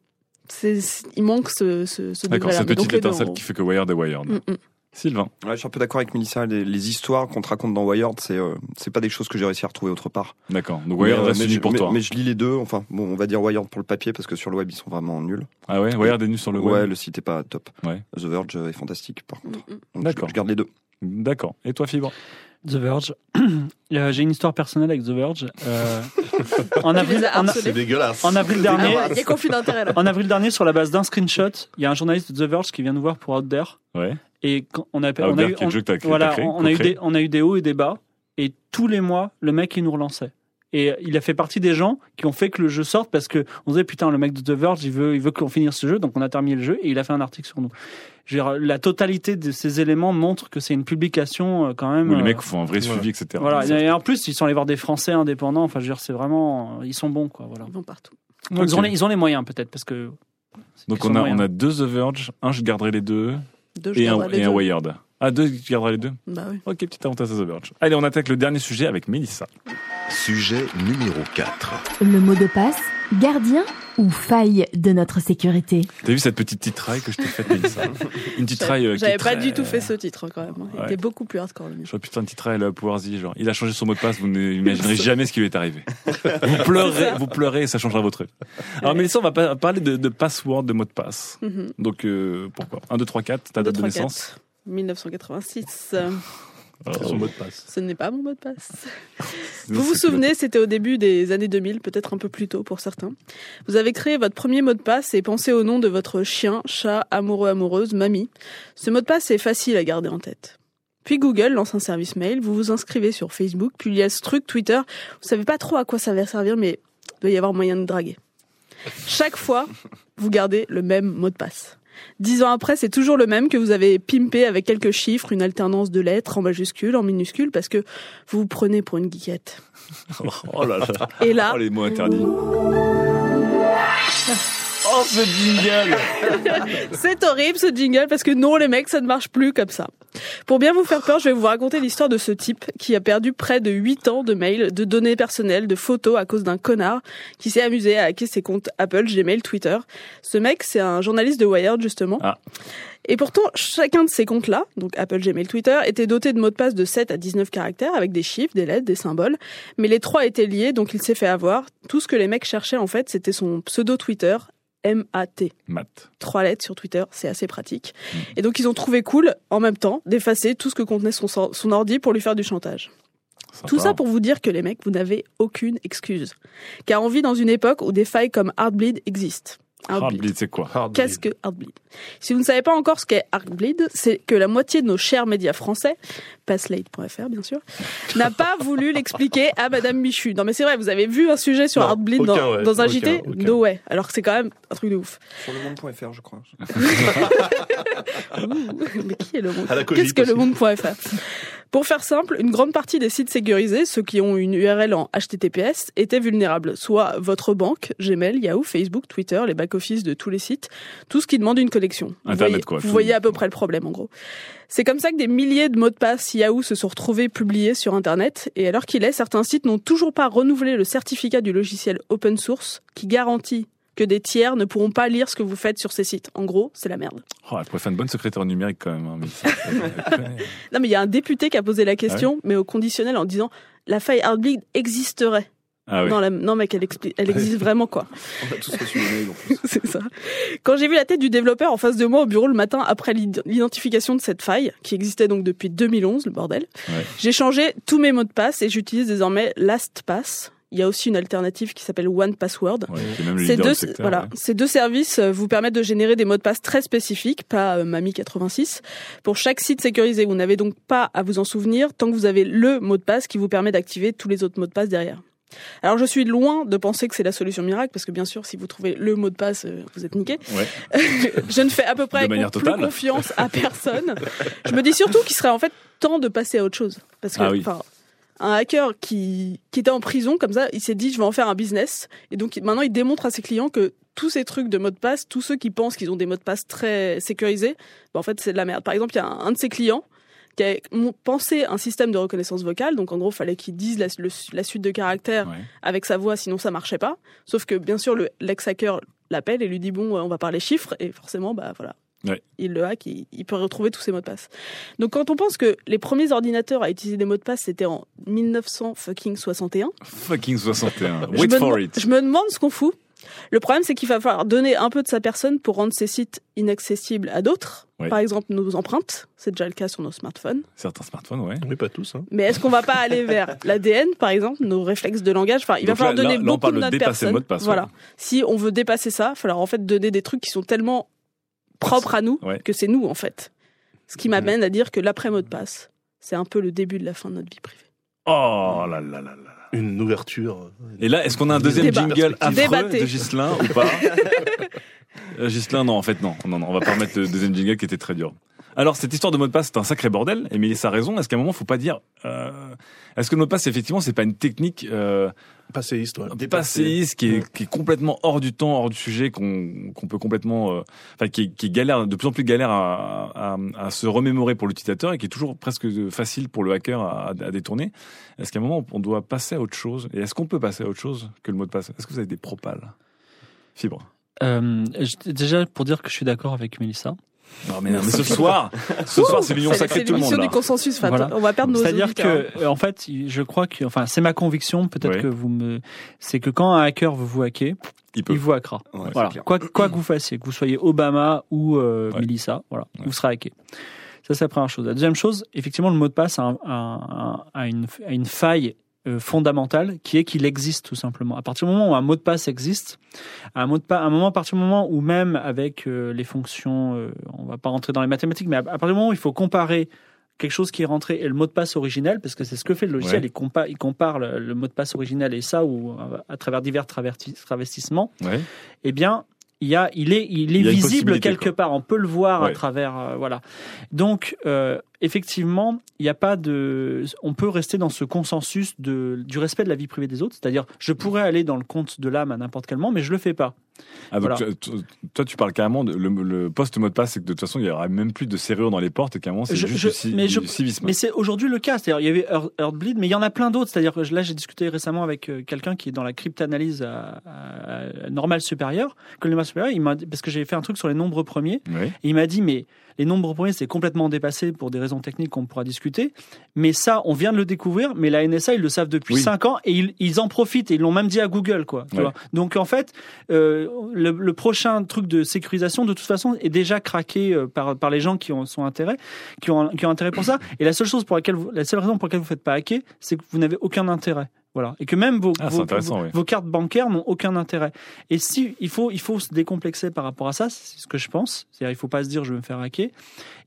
c'est il manque ce ce, ce D'accord, degré-là. cette Mais donc, petite étincelle qui fait que Wired est Wired. Mm, mm. Sylvain. Ouais, je suis un peu d'accord avec Mélissa. Les, les histoires qu'on te raconte dans Wired, c'est euh, c'est pas des choses que j'ai réussi à retrouver autre part. D'accord. Donc Wired mais, euh, reste mais unique je, pour mais- toi. mais je lis les deux. Enfin, bon, on va dire Wired pour le papier parce que sur le web ils sont vraiment nuls. Ah ouais, Wired est nu sur le ouais, web. le site est pas top. Ouais. The Verge est fantastique par contre. Mm, mm. Donc, D'accord. Je, je garde les deux. D'accord. Et toi, Fibre? The Verge. Euh, J'ai une histoire personnelle avec The Verge. Euh, en, avril, harcelés C'est dégueulasse. en avril Ah dernier, en avril sur la base d'un screenshot, il y a un journaliste de The Verge qui vient nous voir pour Out There. Ouais. Et on a, Ah, on a Outder, eu, on- voilà, on, a des, on a eu des hauts et des bas. Et tous les mois, le mec, il nous relançait. Et il a fait partie des gens qui ont fait que le jeu sorte parce que on disait putain le mec de The Verge il veut il veut qu'on finisse ce jeu donc on a terminé le jeu et il a fait un article sur nous. Je veux dire, la totalité de ces éléments montre que c'est une publication euh, quand même. Où les euh, mecs font un vrai suivi, etc. voilà et en plus ils sont allés voir des Français indépendants enfin je veux dire c'est vraiment ils sont bons quoi voilà. Ils vont partout. Ils ont les, ils ont les moyens peut-être parce que Donc on a, moyens. on a deux The Verge, un je garderai les deux, Deux, je et un, garderai les et un deux. Wired. Ah, deux, tu garderas les deux Bah oui. Ok, petit avantage à The Verge. Allez, on attaque le dernier sujet avec Mélissa. Sujet numéro 4. Le mot de passe, gardien ou faille de notre sécurité T'as vu cette petite titraille que je t'ai faite, Mélissa Une titraille euh, qui est J'avais pas très- du tout fait ce titre hein, quand même. Il Ouais. était beaucoup plus hardcore vois putain de titraille là, Pourzy, genre. Il a changé son mot de passe, vous n'imaginerez jamais ce qui lui est arrivé. Vous pleurez, vous pleurez et ça changera votre vie. Alors, Mélissa, on va pa- parler de, de password, de mot de passe. Mhm. Donc, euh, pourquoi? 1, 2, 3, 4, ta date de naissance. 1986. C'est son mot de passe. Ce n'est pas mon mot de passe. Vous vous souvenez, c'était au début des années 2000, peut-être un peu plus tôt pour certains. Vous avez créé votre premier mot de passe et pensé au nom de votre chien, chat, amoureux, amoureuse, mamie. Ce mot de passe est facile à garder en tête. Puis Google lance un service mail, vous vous inscrivez sur Facebook, puis il y a ce truc Twitter. Vous savez pas trop à quoi ça va servir, mais il doit y avoir moyen de draguer. Chaque fois, vous gardez le même mot de passe. Dix ans après, c'est toujours le même que vous avez pimpé avec quelques chiffres, une alternance de lettres en majuscule, en minuscule, parce que vous vous prenez pour une geekette. Oh là là. Et là, Oh, les mots interdits. Oh, ce jingle c'est horrible ce jingle parce que non, les mecs, ça ne marche plus comme ça. Pour bien vous faire peur, je vais vous raconter l'histoire de ce type qui a perdu près de 8 ans de mails, de données personnelles, de photos à cause d'un connard qui s'est amusé à hacker ses comptes Apple, Gmail, Twitter. Ce mec, c'est un journaliste de Wired justement. Ah. Et pourtant, chacun de ces comptes-là, donc Apple, Gmail, Twitter, était doté de mots de passe de 7 à 19 caractères avec des chiffres, des lettres, des symboles. Mais les trois étaient liés, donc il s'est fait avoir. Tout ce que les mecs cherchaient, en fait, c'était son pseudo Twitter, M-A-T. Matt. Trois lettres sur Twitter, c'est assez pratique. Et donc ils ont trouvé cool, en même temps, d'effacer tout ce que contenait son, son ordi pour lui faire du chantage. Sympa. Tout ça pour vous dire que les mecs, vous n'avez aucune excuse. Car on vit dans une époque où des failles comme Heartbleed existent. Heartbleed, c'est quoi Qu'est-ce que Heartbleed? Si vous ne savez pas encore ce qu'est Heartbleed, c'est que la moitié de nos chers médias français, pas slate.fr bien sûr, n'a pas voulu l'expliquer à Madame Michu. Non mais c'est vrai, vous avez vu un sujet sur Heartbleed dans, ouais, dans un aucun, JT aucun. No way. Alors que c'est quand même un truc de ouf. Sur le monde.fr, je crois. Ouh, mais qui est le monde À la Cogite Qu'est-ce que le monde.fr Pour faire simple, une grande partie des sites sécurisés, ceux qui ont une URL en HTTPS, étaient vulnérables. Soit votre banque, Gmail, Yahoo, Facebook, Twitter, les back-office de tous les sites, tout ce qui demande une connexion. Vous Internet, voyez, quoi, Vous voyez à peu près le problème, en gros. C'est comme ça que des milliers de mots de passe Yahoo se sont retrouvés publiés sur Internet. Et alors qu'il est, certains sites n'ont toujours pas renouvelé le certificat du logiciel open source qui garantit que des tiers ne pourront pas lire ce que vous faites sur ces sites. En gros, c'est la merde. Oh, elle pourrait faire une bonne secrétaire numérique quand même. hein. Non, mais il y a un député qui a posé la question, mais au conditionnel en disant la faille Heartbleed existerait. Ah oui. Non, la- non, mec, elle, expli- elle existe vraiment, quoi. On a tous reçu des mails en plus. C'est ça. Quand j'ai vu la tête du développeur en face de moi au bureau le matin après l'id- l'identification de cette faille, qui existait donc depuis 2011, le bordel, Ouais. j'ai changé tous mes mots de passe et j'utilise désormais LastPass. Il y a aussi une alternative qui s'appelle One Password. Ouais, qui est même le Ces deux, du secteur, voilà, ouais. ces deux services euh, vous permettent de générer des mots de passe très spécifiques, pas euh, Mami86, pour chaque site sécurisé. Vous n'avez donc pas à vous en souvenir tant que vous avez le mot de passe qui vous permet d'activer tous les autres mots de passe derrière. Alors je suis loin de penser que c'est la solution miracle, parce que bien sûr, si vous trouvez le mot de passe, euh, vous êtes niqué. Ouais. je ne fais à peu près plus confiance à personne. Je me dis surtout qu'il serait en fait temps de passer à autre chose. Parce que, Ah oui. un hacker qui, qui était en prison, comme ça, il s'est dit, je vais en faire un business. Et donc, maintenant, il démontre à ses clients que tous ces trucs de mots de passe, tous ceux qui pensent qu'ils ont des mots de passe très sécurisés, bah, en fait, c'est de la merde. Par exemple, il y a un, un de ses clients qui a pensé un système de reconnaissance vocale. Donc, en gros, fallait qu'il dise la, le- la suite de caractères Ouais. avec sa voix, sinon ça marchait pas. Sauf que, bien sûr, le- l'ex-hacker l'appelle et lui dit, bon, euh, on va parler chiffres. Et forcément, bah voilà. Ouais. Il le hack, il, il peut retrouver tous ses mots de passe. Donc, quand on pense que les premiers ordinateurs à utiliser des mots de passe, c'était en 1961, Fucking 61. je Wait for it. je me demande ce qu'on fout. Le problème, c'est qu'il va falloir donner un peu de sa personne pour rendre ces sites inaccessibles à d'autres. Par exemple, nos empreintes. C'est déjà le cas sur nos smartphones. Certains smartphones, ouais. Mais pas tous. Hein. Mais est-ce qu'on va pas aller vers l'ADN, par exemple, nos réflexes de langage? Enfin, il va falloir là- donner là- là, on beaucoup parle de notre dépasser le personne. mot de passe, voilà. ouais. Si on veut dépasser ça, il va falloir en fait donner des trucs qui sont tellement propres à nous Ouais. que c'est nous en fait. Ce qui m'amène à dire que l'après mot de passe, c'est un peu le début de la fin de notre vie privée. Oh là là là là. Une ouverture. Et là, est-ce qu'on a un deuxième Débat. jingle affreux Débattez. de Gislin ou pas Euh, Gislin, non, en fait, non. non. Non, on va pas remettre le deuxième jingle qui était très dur. Alors, cette histoire de mot de passe, c'est un sacré bordel. Et Mélissa a raison. Est-ce qu'à un moment, faut pas dire... euh, Est-ce que le mot de passe, effectivement, c'est pas une technique euh, Passéiste, ouais. passéiste qui est, qui est complètement hors du temps, hors du sujet, qu'on qu'on peut complètement... euh, Enfin, qui, est- qui est galère, de plus en plus galère à, à, à se remémorer pour l'utilisateur et qui est toujours presque facile pour le hacker à, à détourner. Est-ce qu'à un moment, on doit passer à autre chose? Et est-ce qu'on peut passer à autre chose que le mot de passe? Est-ce que vous avez des propales? Fibre. Euh, déjà, pour dire que je suis d'accord avec Mélissa. Non mais, non, mais ce soir, ce soir c'est l'union C'est sacrée c'est de tout le monde l'émission là. du consensus. Enfin, Voilà. On va perdre nos C'est-à-dire que, euh, en fait, je crois que, enfin, c'est ma conviction, peut-être que vous me, c'est que quand un hacker veut vous hacker, Il peut. il vous hackera. Ouais, Voilà. c'est. Quoi, quoi que vous fassiez, que vous soyez Obama ou euh, Ouais. Melissa, voilà, Ouais. vous serez hacké. Ça, c'est la première chose. La deuxième chose, effectivement, le mot de passe a, un- un- a une, a une faille fondamentale qui est qu'il existe tout simplement. À partir du moment où un mot de passe existe, à un, mot de passe, un moment, à partir du moment où même avec euh, les fonctions, euh, on va pas rentrer dans les mathématiques, mais à, partir du moment où il faut comparer quelque chose qui est rentré et le mot de passe originel, parce que c'est ce que fait le logiciel, Ouais. il, compa- il compare le, le mot de passe originel et ça, ou euh, à travers divers travestissements, Ouais. eh bien, il, y a, il est, il est Il y a une visible quelque quoi. part. On peut le voir à travers, euh, voilà. Donc, euh, effectivement, il n'y a pas de, on peut rester dans ce consensus de, du respect de la vie privée des autres. C'est-à-dire, je pourrais aller dans le compte de l'âme à n'importe quel moment, mais je le fais pas. Ah, donc, Voilà. tu- tu- toi tu parles carrément de le, le poste mot de passe, c'est que de toute façon il y aura même plus de serrure dans les portes et moment c'est juste je- du, mais du je- civisme. Mais c'est aujourd'hui le cas. C'est-à-dire, il y avait Earth- Earthbleed, mais il y en a plein d'autres. C'est-à-dire que là, j'ai discuté récemment avec euh, quelqu'un qui est dans la cryptanalyse à, à- à normale supérieure, il m'a parce que j'ai fait un truc sur les nombres premiers. Et il m'a dit, mais les nombres premiers, c'est complètement dépassé pour des raisons techniques qu'on pourra discuter. Mais ça, on vient de le découvrir, mais la NSA, ils le savent depuis Oui. 5 ans et ils, ils en profitent et ils l'ont même dit à Google, quoi. tu Ouais. vois. Donc, en fait, euh, le, le prochain truc de sécurisation, de toute façon, est déjà craqué euh, par, par les gens qui ont, sont intérêt, qui ont, qui ont intérêt pour ça. Et la seule chose pour laquelle vous, la seule raison pour laquelle vous faites pas hacker, c'est que vous n'avez aucun intérêt. Voilà. Et que même vos, Ah, vos, intéressant, vos- oui. vos cartes bancaires n'ont aucun intérêt. Et si il faut, il faut se décomplexer par rapport à ça, c'est ce que je pense. C'est-à-dire, il faut pas se dire je vais me faire hacker.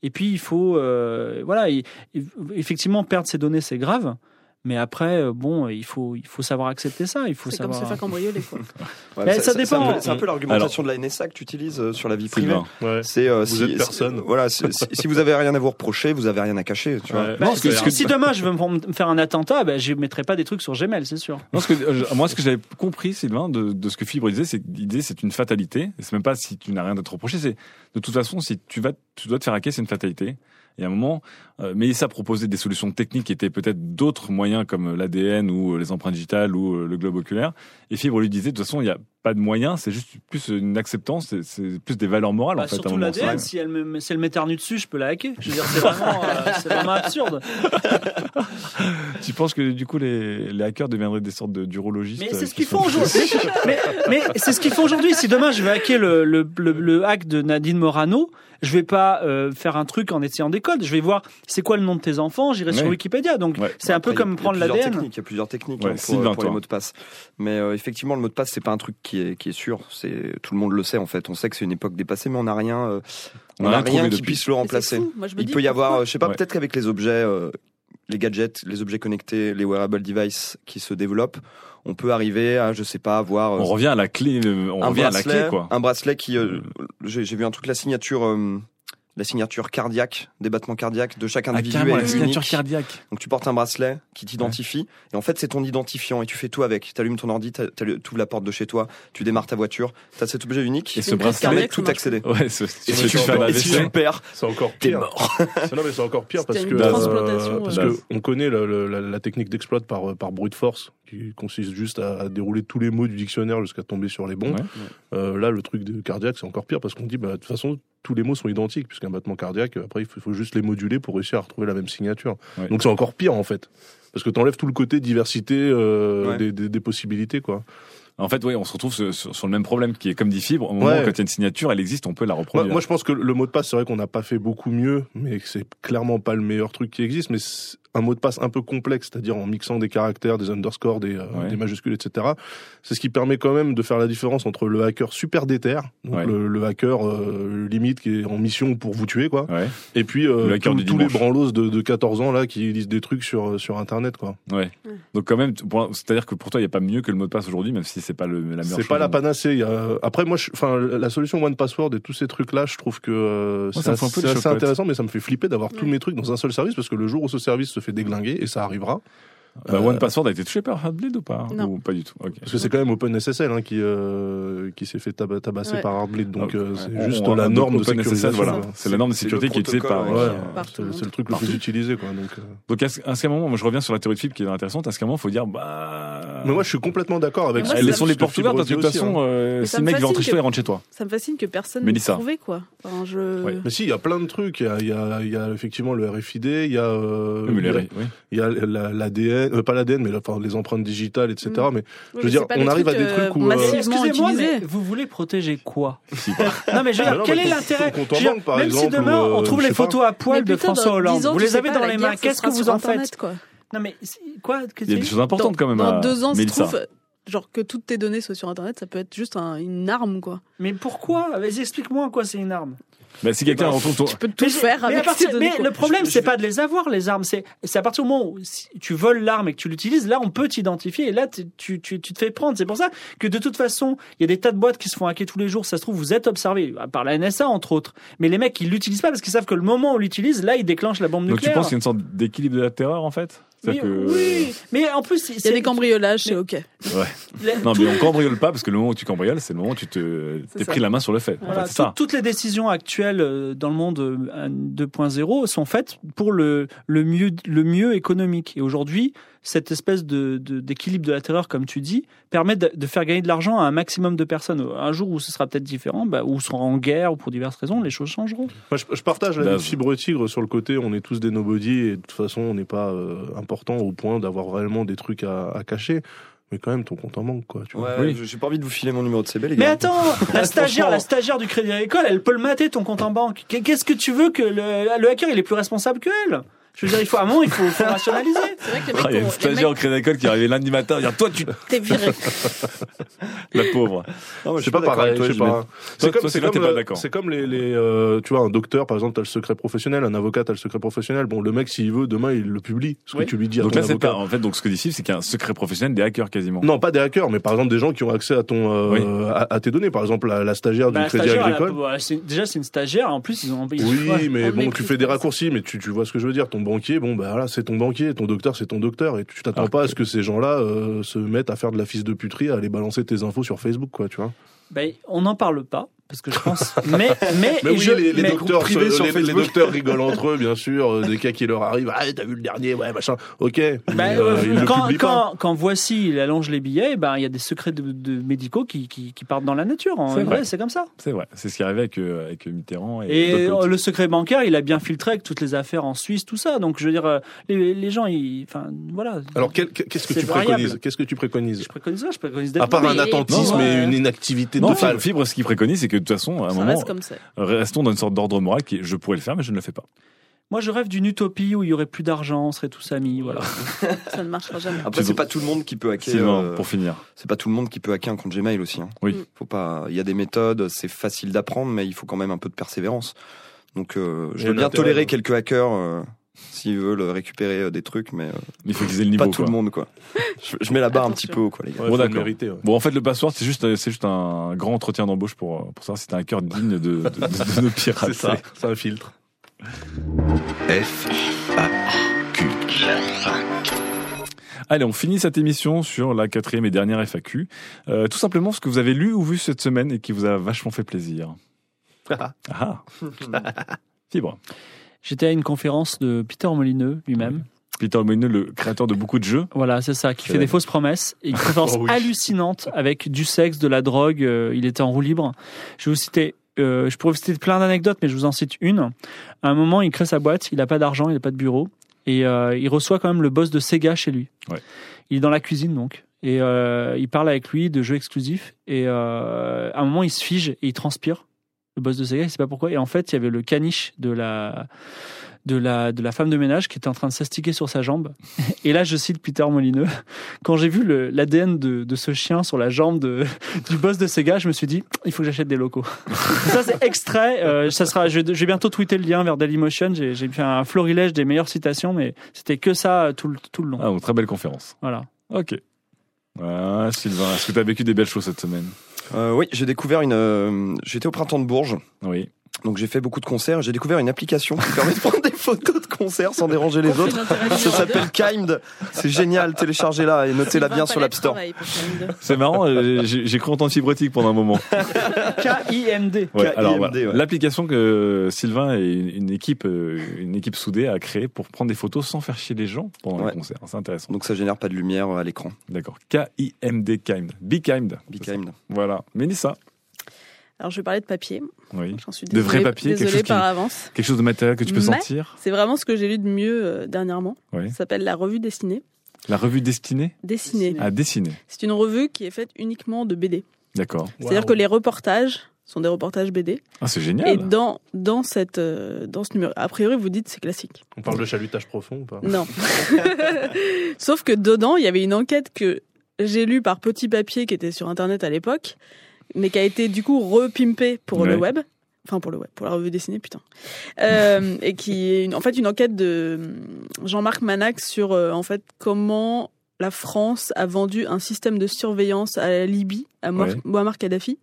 Et puis il faut, euh, voilà, et- et- effectivement perdre ses données c'est grave. Mais après, euh, bon, il faut, il faut savoir accepter ça. Il faut C'est comme savoir. se faire cambrioler, quoi. Ouais, Mais c'est- ça dépend. C'est un peu, c'est un peu l'argumentation de la NSA que tu utilises euh, sur la vie privée. Ouais. C'est euh, Vous si, êtes personne. si- voilà, si, vous avez rien à vous reprocher, vous avez rien à cacher. Tu vois. Ouais. Bah, Non, que- si, ce que- si demain je veux me faire un attentat, ben, je mettrai pas des trucs sur Gmail, c'est sûr. Non, ce que, euh, moi, ce que j'avais compris, Sylvain, de, de ce que Fibre disait, c'est que l'idée, c'est une fatalité. Et c'est même pas si tu n'as rien à te reprocher, c'est de toute façon, si tu vas, tu dois te faire hacker, c'est une fatalité. Et à un moment, euh, Mélissa proposait des solutions techniques qui étaient peut-être d'autres moyens comme l'ADN ou euh, les empreintes digitales ou euh, le globe oculaire. Et Fibre lui disait, de toute façon, il n'y a pas de moyens, c'est juste plus une acceptance, c'est- plus des valeurs morales, Bah, en fait. à un surtout l'ADN, si elle me, si elle m'éternue dessus, je peux la hacker. Je veux dire, c'est vraiment, euh, absurde. Tu penses que, du coup, les, les hackers deviendraient des sortes de d'urologistes Mais c'est ce qui qu'ils font aujourd'hui. mais mais c'est ce qu'ils font aujourd'hui. Si demain je vais hacker le, le, le, le hack de Nadine Morano, je vais pas euh, faire un truc en essayant des codes. Je vais voir c'est quoi le nom de tes enfants? J'irai sur. Wikipédia. Donc Ouais. c'est un peu comme il y a prendre plusieurs l'ADN. techniques, Il y a plusieurs techniques Ouais, hein, pour, pour les mots de passe. Mais euh, effectivement, le mot de passe, c'est pas un truc qui est, qui est sûr. C'est tout le monde le sait en fait. On sait que c'est une époque dépassée, mais on n'a rien. euh, On n'a rien qui depuis. puisse le remplacer. fou. Moi, je me Il dis, peut y avoir, euh, je sais pas, Ouais. peut-être qu'avec les objets, euh, les gadgets, les objets connectés, les wearable devices qui se développent, on peut arriver à, je sais pas, avoir. On revient à la clé, euh, on revient à la clé, quoi. un bracelet qui, euh, j'ai j'ai vu un truc, la signature, euh, la signature cardiaque, des battements cardiaques de chaque Ah, individu est la signature cardiaque. Donc tu portes un bracelet qui t'identifie et en fait c'est ton identifiant et tu fais tout avec. Tu allumes ton ordi, tu ouvres la porte de chez toi, tu démarres ta voiture, tu as cet objet unique Et ce bracelet, cardiaque, tout accéder. Ouais, tu si tu la si perds, C'est encore t'es pire. mort. non mais c'est encore pire parce que transplantation, parce ouais. que on connaît le- le- la, la technique d'exploit par par brute force qui consiste juste à, à dérouler tous les mots du dictionnaire jusqu'à tomber sur les bons. Ouais. Euh, là, le truc de cardiaque, c'est encore pire parce qu'on dit bah de toute façon tous les mots sont identiques puisqu'un battement cardiaque après il faut, juste les moduler pour réussir à retrouver la même signature. Ouais. Donc c'est encore pire en fait. Parce que t'enlèves tout le côté diversité euh, des, des, des possibilités quoi. En fait, oui, on se retrouve sur, sur- sur le même problème qui est comme dit Fibre. Au moment Ouais. où quand il y a une signature, elle existe, on peut la Moi, reproduire. moi, je pense que le mot de passe, c'est vrai qu'on n'a pas fait beaucoup mieux, mais c'est clairement pas le meilleur truc qui existe. Mais un mot de passe un peu complexe, c'est-à-dire en mixant des caractères, des underscores, des, euh, Ouais. des majuscules, etc. C'est ce qui permet quand même de faire la différence entre le hacker super déter, donc Ouais. le, le hacker euh, limite qui est en mission pour vous tuer, quoi, Ouais, et puis euh, Le hacker tous- les branlos de, de 14 ans là qui lisent des trucs sur sur Internet, quoi. ouais. Donc quand même, c'est-à-dire que pour toi, il n'y a pas mieux que le mot de passe aujourd'hui, même si c'est pas le, la meilleure C'est pas la panacée. il y a- Après, moi, enfin, la solution One Password et tous ces trucs-là, je trouve que euh, c'est assez, intéressant, mais ça me fait flipper d'avoir tous mes trucs dans un seul service parce que le jour où ce service se fait déglinguer et ça arrivera, Bah, Euh, One Password a été touché par Heartbleed ou pas? Non. Ou pas du tout? Parce que c'est quand même OpenSSL hein, qui euh, qui s'est fait tab- tabasser Ouais. par Heartbleed, donc euh, c'est juste on- la norme de voilà. quoi. C'est la norme de sécurité qui est utilisée par. Ouais, tout c'est le truc le plus utilisé, quoi. Donc, euh. Donc à ce, à ce moment, moi je reviens sur la théorie de fibre qui est intéressante. À ce moment, il faut dire, bah. Mais moi, je suis complètement d'accord avec. Moi, que- laissons les portes ouvertes parce que de toute façon, hein. si ça le me mec va rentrer chez toi, il rentre chez toi. Ça me fascine que personne n'ait trouvé, quoi. Mais si, il y a plein de trucs. Il y a, effectivement le RFID, il y a, euh, L'ADN, euh, pas l'ADN, mais la- enfin, les empreintes digitales, etc. Mm. Mais Oui, je veux mais dire, on arrive à des euh, trucs où, euh, massivement Excusez-moi, mais vous voulez protéger quoi. Non mais je veux dire, quel est l'intérêt Même exemple, si demain ou, euh, on trouve les photos à poil Mais de putain, François Hollande, 10 ans, vous les avez dans les mains, ce qu'est-ce que vous en faites quoi. Non mais quoi qu'est-ce Il y a des choses importantes quand même. Dans à- deux ans, se trouve, genre que toutes tes données soient sur Internet, ça peut être juste un- une arme, quoi. Mais pourquoi? Vas-y, explique-moi en quoi c'est une arme. Bah, si quelqu'un retrouve ton. Tu peux tout Mais- faire mais avec partir- ces données. mais quoi. le problème, c'est pas de les avoir, les armes. C'est c'est à partir du moment où si tu voles l'arme et que tu l'utilises, là, on peut t'identifier. Et là, tu, tu, tu, te fais prendre. C'est pour ça que de toute façon, il y a des tas de boîtes qui se font hacker tous les jours. Ça se trouve, vous êtes observé par la NSA, entre autres. Mais les mecs, ils l'utilisent pas parce qu'ils savent que le moment où on l'utilise, là, ils déclenchent la bombe Donc tu nucléaire. penses qu'il y a une sorte d'équilibre de la terreur en fait? Que- Oui, mais en plus, Il y a des cambriolages, c'est ok. les- Non, mais on cambriole pas parce que le moment où tu cambrioles, c'est le moment où tu te t'es pris la main sur le fait. En ça. toutes les décisions actuelles euh, dans le monde euh, 2.0 sont faites pour le, le, mieux, le mieux économique. Et aujourd'hui, cette espèce de, de- d'équilibre de la terreur, comme tu dis, permet de, de faire gagner de l'argent à un maximum de personnes. Un jour où ce sera peut-être différent, bah, où seront en guerre ou pour diverses raisons, les choses changeront. Moi, je, je partage la Daz. fibre tigre sur le côté, on est tous des nobody et de toute façon, on n'est pas euh, important au point d'avoir réellement des trucs à, à cacher. Mais quand même, ton compte en manque, quoi. Tu vois. Ouais, Oui. je- j'ai pas envie de vous filer mon numéro de CB, les Mais attends, la stagiaire, la stagiaire du Crédit Agricole, elle peut le mater ton compte en banque. Qu'est-ce que tu veux que le, le hacker, il est plus responsable que elle? Je veux dire, il faut à un moment, il faut, faut rationaliser. C'est vrai que les Ah, mecs, il y a une stagiaire au mecs, crédit d'école qui arrivait lundi matin, dire toi tu t'es viré. la pauvre. Non, mais je C'est pas d'accord pareil, toi, je sais pas. C'est comme, c'est comme, pas euh, c'est comme les, les euh, tu vois, un docteur, par exemple, t'as le secret professionnel, un avocat, t'as le secret professionnel. Bon, le mec, s'il veut, demain, il le publie. Ce Oui. que tu lui dis à Donc ton là c'est avocat. pas en fait donc ce que dit Steve, c'est qu'il y a un secret professionnel des hackers quasiment. Non, pas des hackers, mais par exemple des gens qui ont accès à ton, euh, Oui. à, à tes données. Par exemple, la, la stagiaire Bah, du la Crédit Agricole. bah, déjà, c'est une stagiaire. En plus, ils ont. Oui, mais On bon, tu fais des pas raccourcis, mais tu, tu vois ce que je veux dire. Ton banquier, bon, bah voilà, c'est ton banquier, ton docteur, c'est ton docteur, et tu t'attends pas à ce que ces gens-là euh, se mettent à faire de la fils de puterie, à aller balancer tes infos sur Facebook, quoi, tu vois. Ben, on n'en parle pas parce que je pense. Mais mais, oui, je- les, les mais- docteurs, privés sur les, docteurs rigolent entre eux, bien sûr, euh, des cas qui leur arrivent. Ah, t'as vu le dernier, ouais, machin. Ok. Ben, mais, euh, euh, le quand, quand, voici, il allonge les billets, ben il y a des secrets de, de médicaux qui, qui, qui partent dans la nature. En C'est vrai, vrai. c'est comme ça. C'est vrai, c'est ce qui arrivait avec euh, avec Mitterrand et, politiques. le secret bancaire, il a bien filtré avec toutes les affaires en Suisse, tout ça. Donc je veux dire, les, les gens, ils, enfin voilà. Alors, quel- qu'est-ce que tu variable. préconises Qu'est-ce que tu préconises je préconise ça, je préconise d'être À part un attentisme et une inactivité totale. Fibre, Fibre, ce qu'il préconise, c'est que toute façon, à un Ça moment, reste comme ça. restons dans une sorte d'ordre moral qui est je pourrais le faire, mais je ne le fais pas. Moi, je rêve d'une utopie où il y aurait plus d'argent, on serait tous amis, voilà. Ça ne marchera jamais. Après, c'est pas tout le monde qui peut hacker. Euh, pour finir. C'est pas tout le monde qui peut hacker un compte Gmail aussi. hein. Oui. Mm. Faut pas. Il y a des méthodes, c'est facile d'apprendre, mais il faut quand même un peu de persévérance. Donc, euh, je veux bien tolérer ouais. quelques hackers euh, s'ils veulent récupérer euh, des trucs, mais euh, Il faut qu'ils aient le niveau. pas tout quoi. le monde quoi. Je, je mets la barre un petit peu haut quoi les gars. Ouais, Bon, d'accord. ouais. Bon, en fait, le password, c'est juste, c'est juste un grand entretien d'embauche pour, pour savoir si t'as un cœur digne de, de, de, de nos pirates. C'est ça, c'est un filtre. F A Q. Allez, on finit cette émission sur la quatrième et dernière FAQ. Euh, tout simplement ce que vous avez lu ou vu cette semaine et qui vous a vachement fait plaisir. Ah. Fibre. J'étais à une conférence de Peter Molineux lui-même. Peter Molineux, le créateur de beaucoup de jeux. Voilà, c'est ça, qui fait des fausses promesses et une conférence Oh oui. hallucinante avec du sexe, de la drogue. euh, il était en roue libre. Je vais vous citer, euh, je pourrais vous citer plein d'anecdotes, mais je vous en cite une. À un moment, il crée sa boîte, il n'a pas d'argent, il n'a pas de bureau, et euh, il reçoit quand même le boss de Sega chez lui. Ouais. Il est dans la cuisine donc, et euh, il parle avec lui de jeux exclusifs. Et à un moment, il se fige et il transpire. Le boss de Sega, il sait pas pourquoi. Et en fait, il y avait le caniche de la de la, de la femme de ménage qui était en train de s'astiquer sur sa jambe. Et là, je cite Peter Molineux. Quand j'ai vu l'ADN de, de ce chien sur la jambe de, du boss de Sega, je me suis dit, il faut que j'achète des locaux. ça, c'est extrait. Euh, ça sera, je, vais- je vais bientôt tweeter le lien vers Dailymotion. J'ai fait un florilège des meilleures citations, mais c'était que ça euh, tout le, tout le long. Ah, donc, très belle conférence. Voilà. Ok. Ah, Sylvain, est-ce que tu as vécu des belles choses cette semaine? Euh, oui, j'ai découvert une. euh, J'étais au printemps de Bourges, Oui. Donc j'ai fait beaucoup de concerts. J'ai découvert une application qui permet de prendre des photos de concerts sans déranger les autres. Ça s'appelle Kimed. C'est génial. Téléchargez-la et notez-la bien sur l'App Store. C'est marrant, euh, j'ai cru entendre fibrotique pendant un moment. K-I-M-D. Ouais, KIMD, alors voilà. ouais. l'application que Sylvain et une, équipe, euh, une équipe soudée a créée pour prendre des photos sans faire chier les gens pendant Ouais. les concerts. C'est intéressant. Donc ça génère pas de lumière à l'écran. D'accord. K-I-M-D, Kind. Be Kind. Be Kind. Voilà. Mélissa. Alors je vais parler de papier. Oui. J'en suis De vrai papier, quelque chose qui- par avance. Quelque chose de matériel que tu peux Mais- sentir. C'est vraiment ce que j'ai lu de mieux euh, dernièrement. Oui. Ça s'appelle la revue dessinée. La revue destinée Dessinée. à dessiner. C'est une revue qui est faite uniquement de BD. D'accord. C'est-à-dire que les reportages sont des reportages BD. Ah, c'est Et génial. dans, dans, cette, euh, dans ce numéro, a priori, vous dites c'est classique. On parle de chalutage profond ou pas? Non. Sauf que dedans, il y avait une enquête que j'ai lue par petit papier qui était sur Internet à l'époque, mais qui a été du coup repimpée pour le web. Enfin, pour le web, pour la revue dessinée, putain. Euh, et qui est une- en fait une enquête de Jean-Marc Manax sur euh, en fait comment la France a vendu un système de surveillance à la Libye, à Mo- Ouais. Muammar Kadhafi,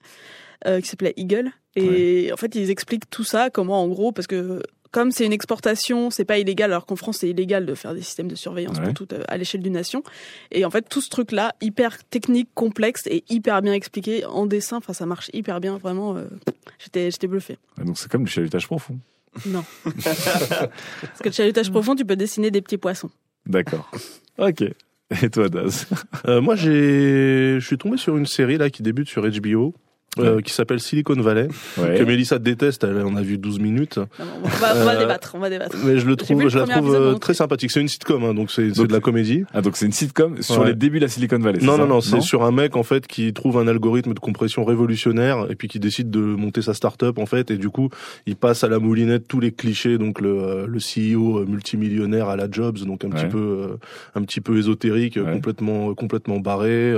euh, qui s'appelait Eagle. Et en fait, ils expliquent tout ça, comment en gros, parce que comme c'est une exportation, c'est pas illégal, alors qu'en France c'est illégal de faire des systèmes de surveillance Ouais. pour tout, euh, à l'échelle d'une nation. Et en fait, tout ce truc-là, hyper technique, complexe et hyper bien expliqué en dessin, enfin ça marche hyper bien, vraiment. euh, j'étais, j'étais bluffé. Donc c'est comme du chalutage profond. Non. Parce que le chalutage profond, tu peux dessiner des petits poissons. D'accord. Ok. Et toi, Daz? Euh, moi, j'ai, je suis tombé sur une série là qui débute sur HBO. Euh, Ouais. qui s'appelle Silicon Valley, que Ouais. Mélissa déteste, elle en a vu 12 minutes, Non, on va, on va Euh, débattre, on va débattre. mais je le trouve, le je la trouve épisode, euh, très sympathique. C'est une sitcom, hein, donc c'est de la comédie. Ah, donc c'est une sitcom sur Ouais. les débuts de la Silicon Valley. Non, non, non, c'est sur un mec en fait qui trouve un algorithme de compression révolutionnaire et puis qui décide de monter sa start-up en fait et du coup il passe à la moulinette tous les clichés donc le, euh, le CEO multimillionnaire à la Jobs donc un Ouais. petit peu un petit peu ésotérique Ouais. complètement complètement barré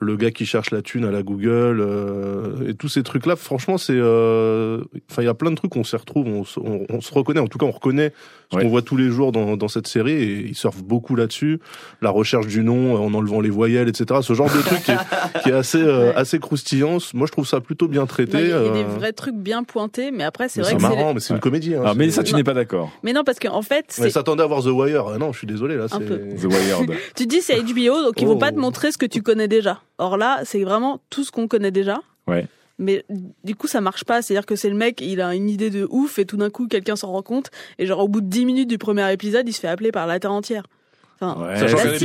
le gars qui cherche la thune à la Google euh, et tous ces trucs là franchement c'est euh, enfin il y a plein de trucs on s'y retrouve on, se- on, on se reconnaît en tout cas on reconnaît ce Ouais. qu'on voit tous les jours dans, dans cette série et ils surfent beaucoup là-dessus la recherche du nom euh, en enlevant les voyelles etc ce genre de truc qui est, qui est assez euh, Ouais. assez croustillant moi je trouve ça plutôt bien traité Il y, a il y a euh, des vrais trucs bien pointés, mais après, c'est mais vrai c'est que c'est. marrant mais c'est une comédie hein, Alors, c'est- Mélissa, tu n'es pas d'accord. Mais non, parce qu'en fait, mais s'attendait à voir The Wire Ah non je suis désolé là Un c'est peu. The Wired. Tu te dis c'est HBO, donc ils vont Oh. pas te montrer ce que tu connais déjà. Or là, c'est vraiment tout ce qu'on connaît déjà. Ouais. Mais du coup, ça marche pas. C'est-à-dire que c'est le mec, il a une idée de ouf et tout d'un coup, quelqu'un s'en rend compte. Et genre, au bout de 10 minutes du premier épisode, il se fait appeler par la terre entière. Enfin, Ouais. Sachant qu'un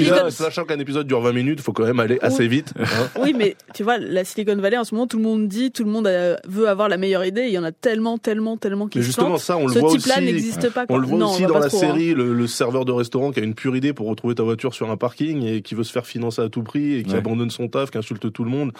Silicon- épisode, dure 20 minutes, faut quand même aller assez vite. hein. Oui, mais tu vois, la Silicon Valley, en ce moment, tout le monde dit, tout le monde euh, veut avoir la meilleure idée. Il y en a tellement, tellement, tellement qui Mais justement, ça, on le Ce voit type-là aussi. n'existe pas. Quoi. On le voit Non, aussi dans la trop, hein. série, le, le serveur de restaurant qui a une pure idée pour retrouver ta voiture sur un parking et qui veut se faire financer à tout prix et qui Ouais. abandonne son taf, qui insulte tout le monde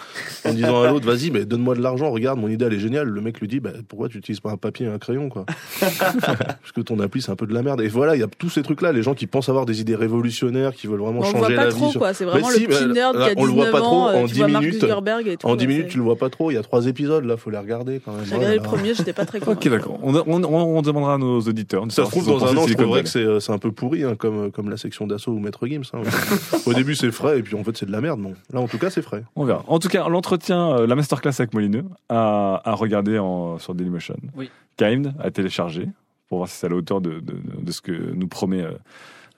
en disant à l'autre, vas-y, mais donne-moi de l'argent, regarde, mon idée elle est géniale. Le mec lui dit, bah, pourquoi tu utilises pas un papier et un crayon, quoi? Parce que ton appli c'est un peu de la merde. Et voilà, il y a tous ces trucs-là, les gens qui pensent avoir des idées révolutionnaires qui veulent vraiment on le changer voit pas la trop, vie. quoi. C'est Mais vraiment si, le petit bah, nerd là, qui a 19 on le voit pas trop ans, euh, en tu 10 vois Mark minutes. Zuckerberg et tout. En 10 ouais, minutes, c'est- tu le vois pas trop. Il y a trois épisodes, là, faut les regarder quand même. J'ai regardé le Voilà. premier, j'étais pas très Ok, convaincu. d'accord. On, on, on, on demandera à nos auditeurs. Ça se trouve, dans un an, je Silicon trouverai Valley. que c'est euh, c'est un peu pourri, hein, comme, comme la section d'assaut ou Maître Gims. hein. Au début, c'est frais, et puis en fait, c'est de la merde. Non. Là, en tout cas, c'est frais. On verra. En tout cas, l'entretien, euh, la masterclass avec Molineux, à, à regarder en, sur Dailymotion. Oui. Kind à télécharger pour voir si c'est à la hauteur de, de, de ce que nous promet euh,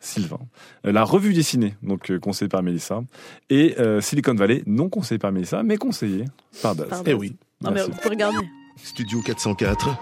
Sylvain. Euh, La revue dessinée, donc euh, conseillée par Mélissa, et euh, Silicon Valley, non conseillée par Mélissa, mais conseillée par Daz. Eh oui. Non, mais vous pouvez regarder. Studio 404,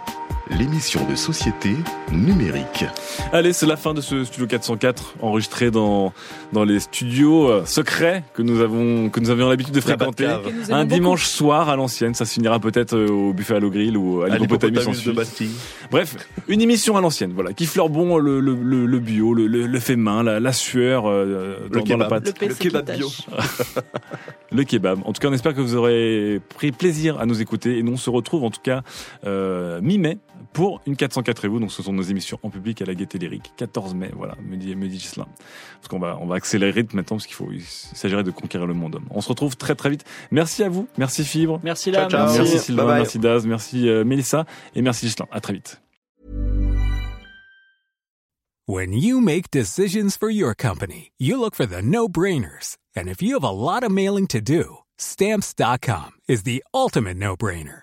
l'émission de société numérique. Allez, c'est la fin de ce Studio 404, enregistré dans, dans les studios euh, secrets que nous avons que nous avions l'habitude de fréquenter. Un beaucoup. dimanche soir à l'ancienne, ça se finira peut-être euh, au Buffalo Grill ou à À l'Hippopotamus de. Bastille. Bref, une émission à l'ancienne, voilà, qui fleure bon le, le, le, le bio, le, le, le fait main, la, la sueur euh, dans, dans la kebab. pâte, Le kebab bio. le kebab. En tout cas, on espère que vous aurez pris plaisir à nous écouter et nous on se retrouve en tout cas euh, mi-mai pour une 404 et vous. Donc ce sont nos émissions en public à la Gaieté Lyrique, 14 mai, voilà, me dit, me dit Gislain. Parce qu'on va, on va accélérer maintenant parce qu'il faut, il s'agirait de conquérir le monde. On se retrouve très très vite. Merci à vous, merci Fibre, Merci ciao. merci Merci. Sylvain, Bye bye. merci Daz, merci euh, Mélissa et merci Gislain. À très vite. When you make decisions for your company, you look for the no-brainers. And if you have a lot of mailing to do, stamps.com is the ultimate no-brainer.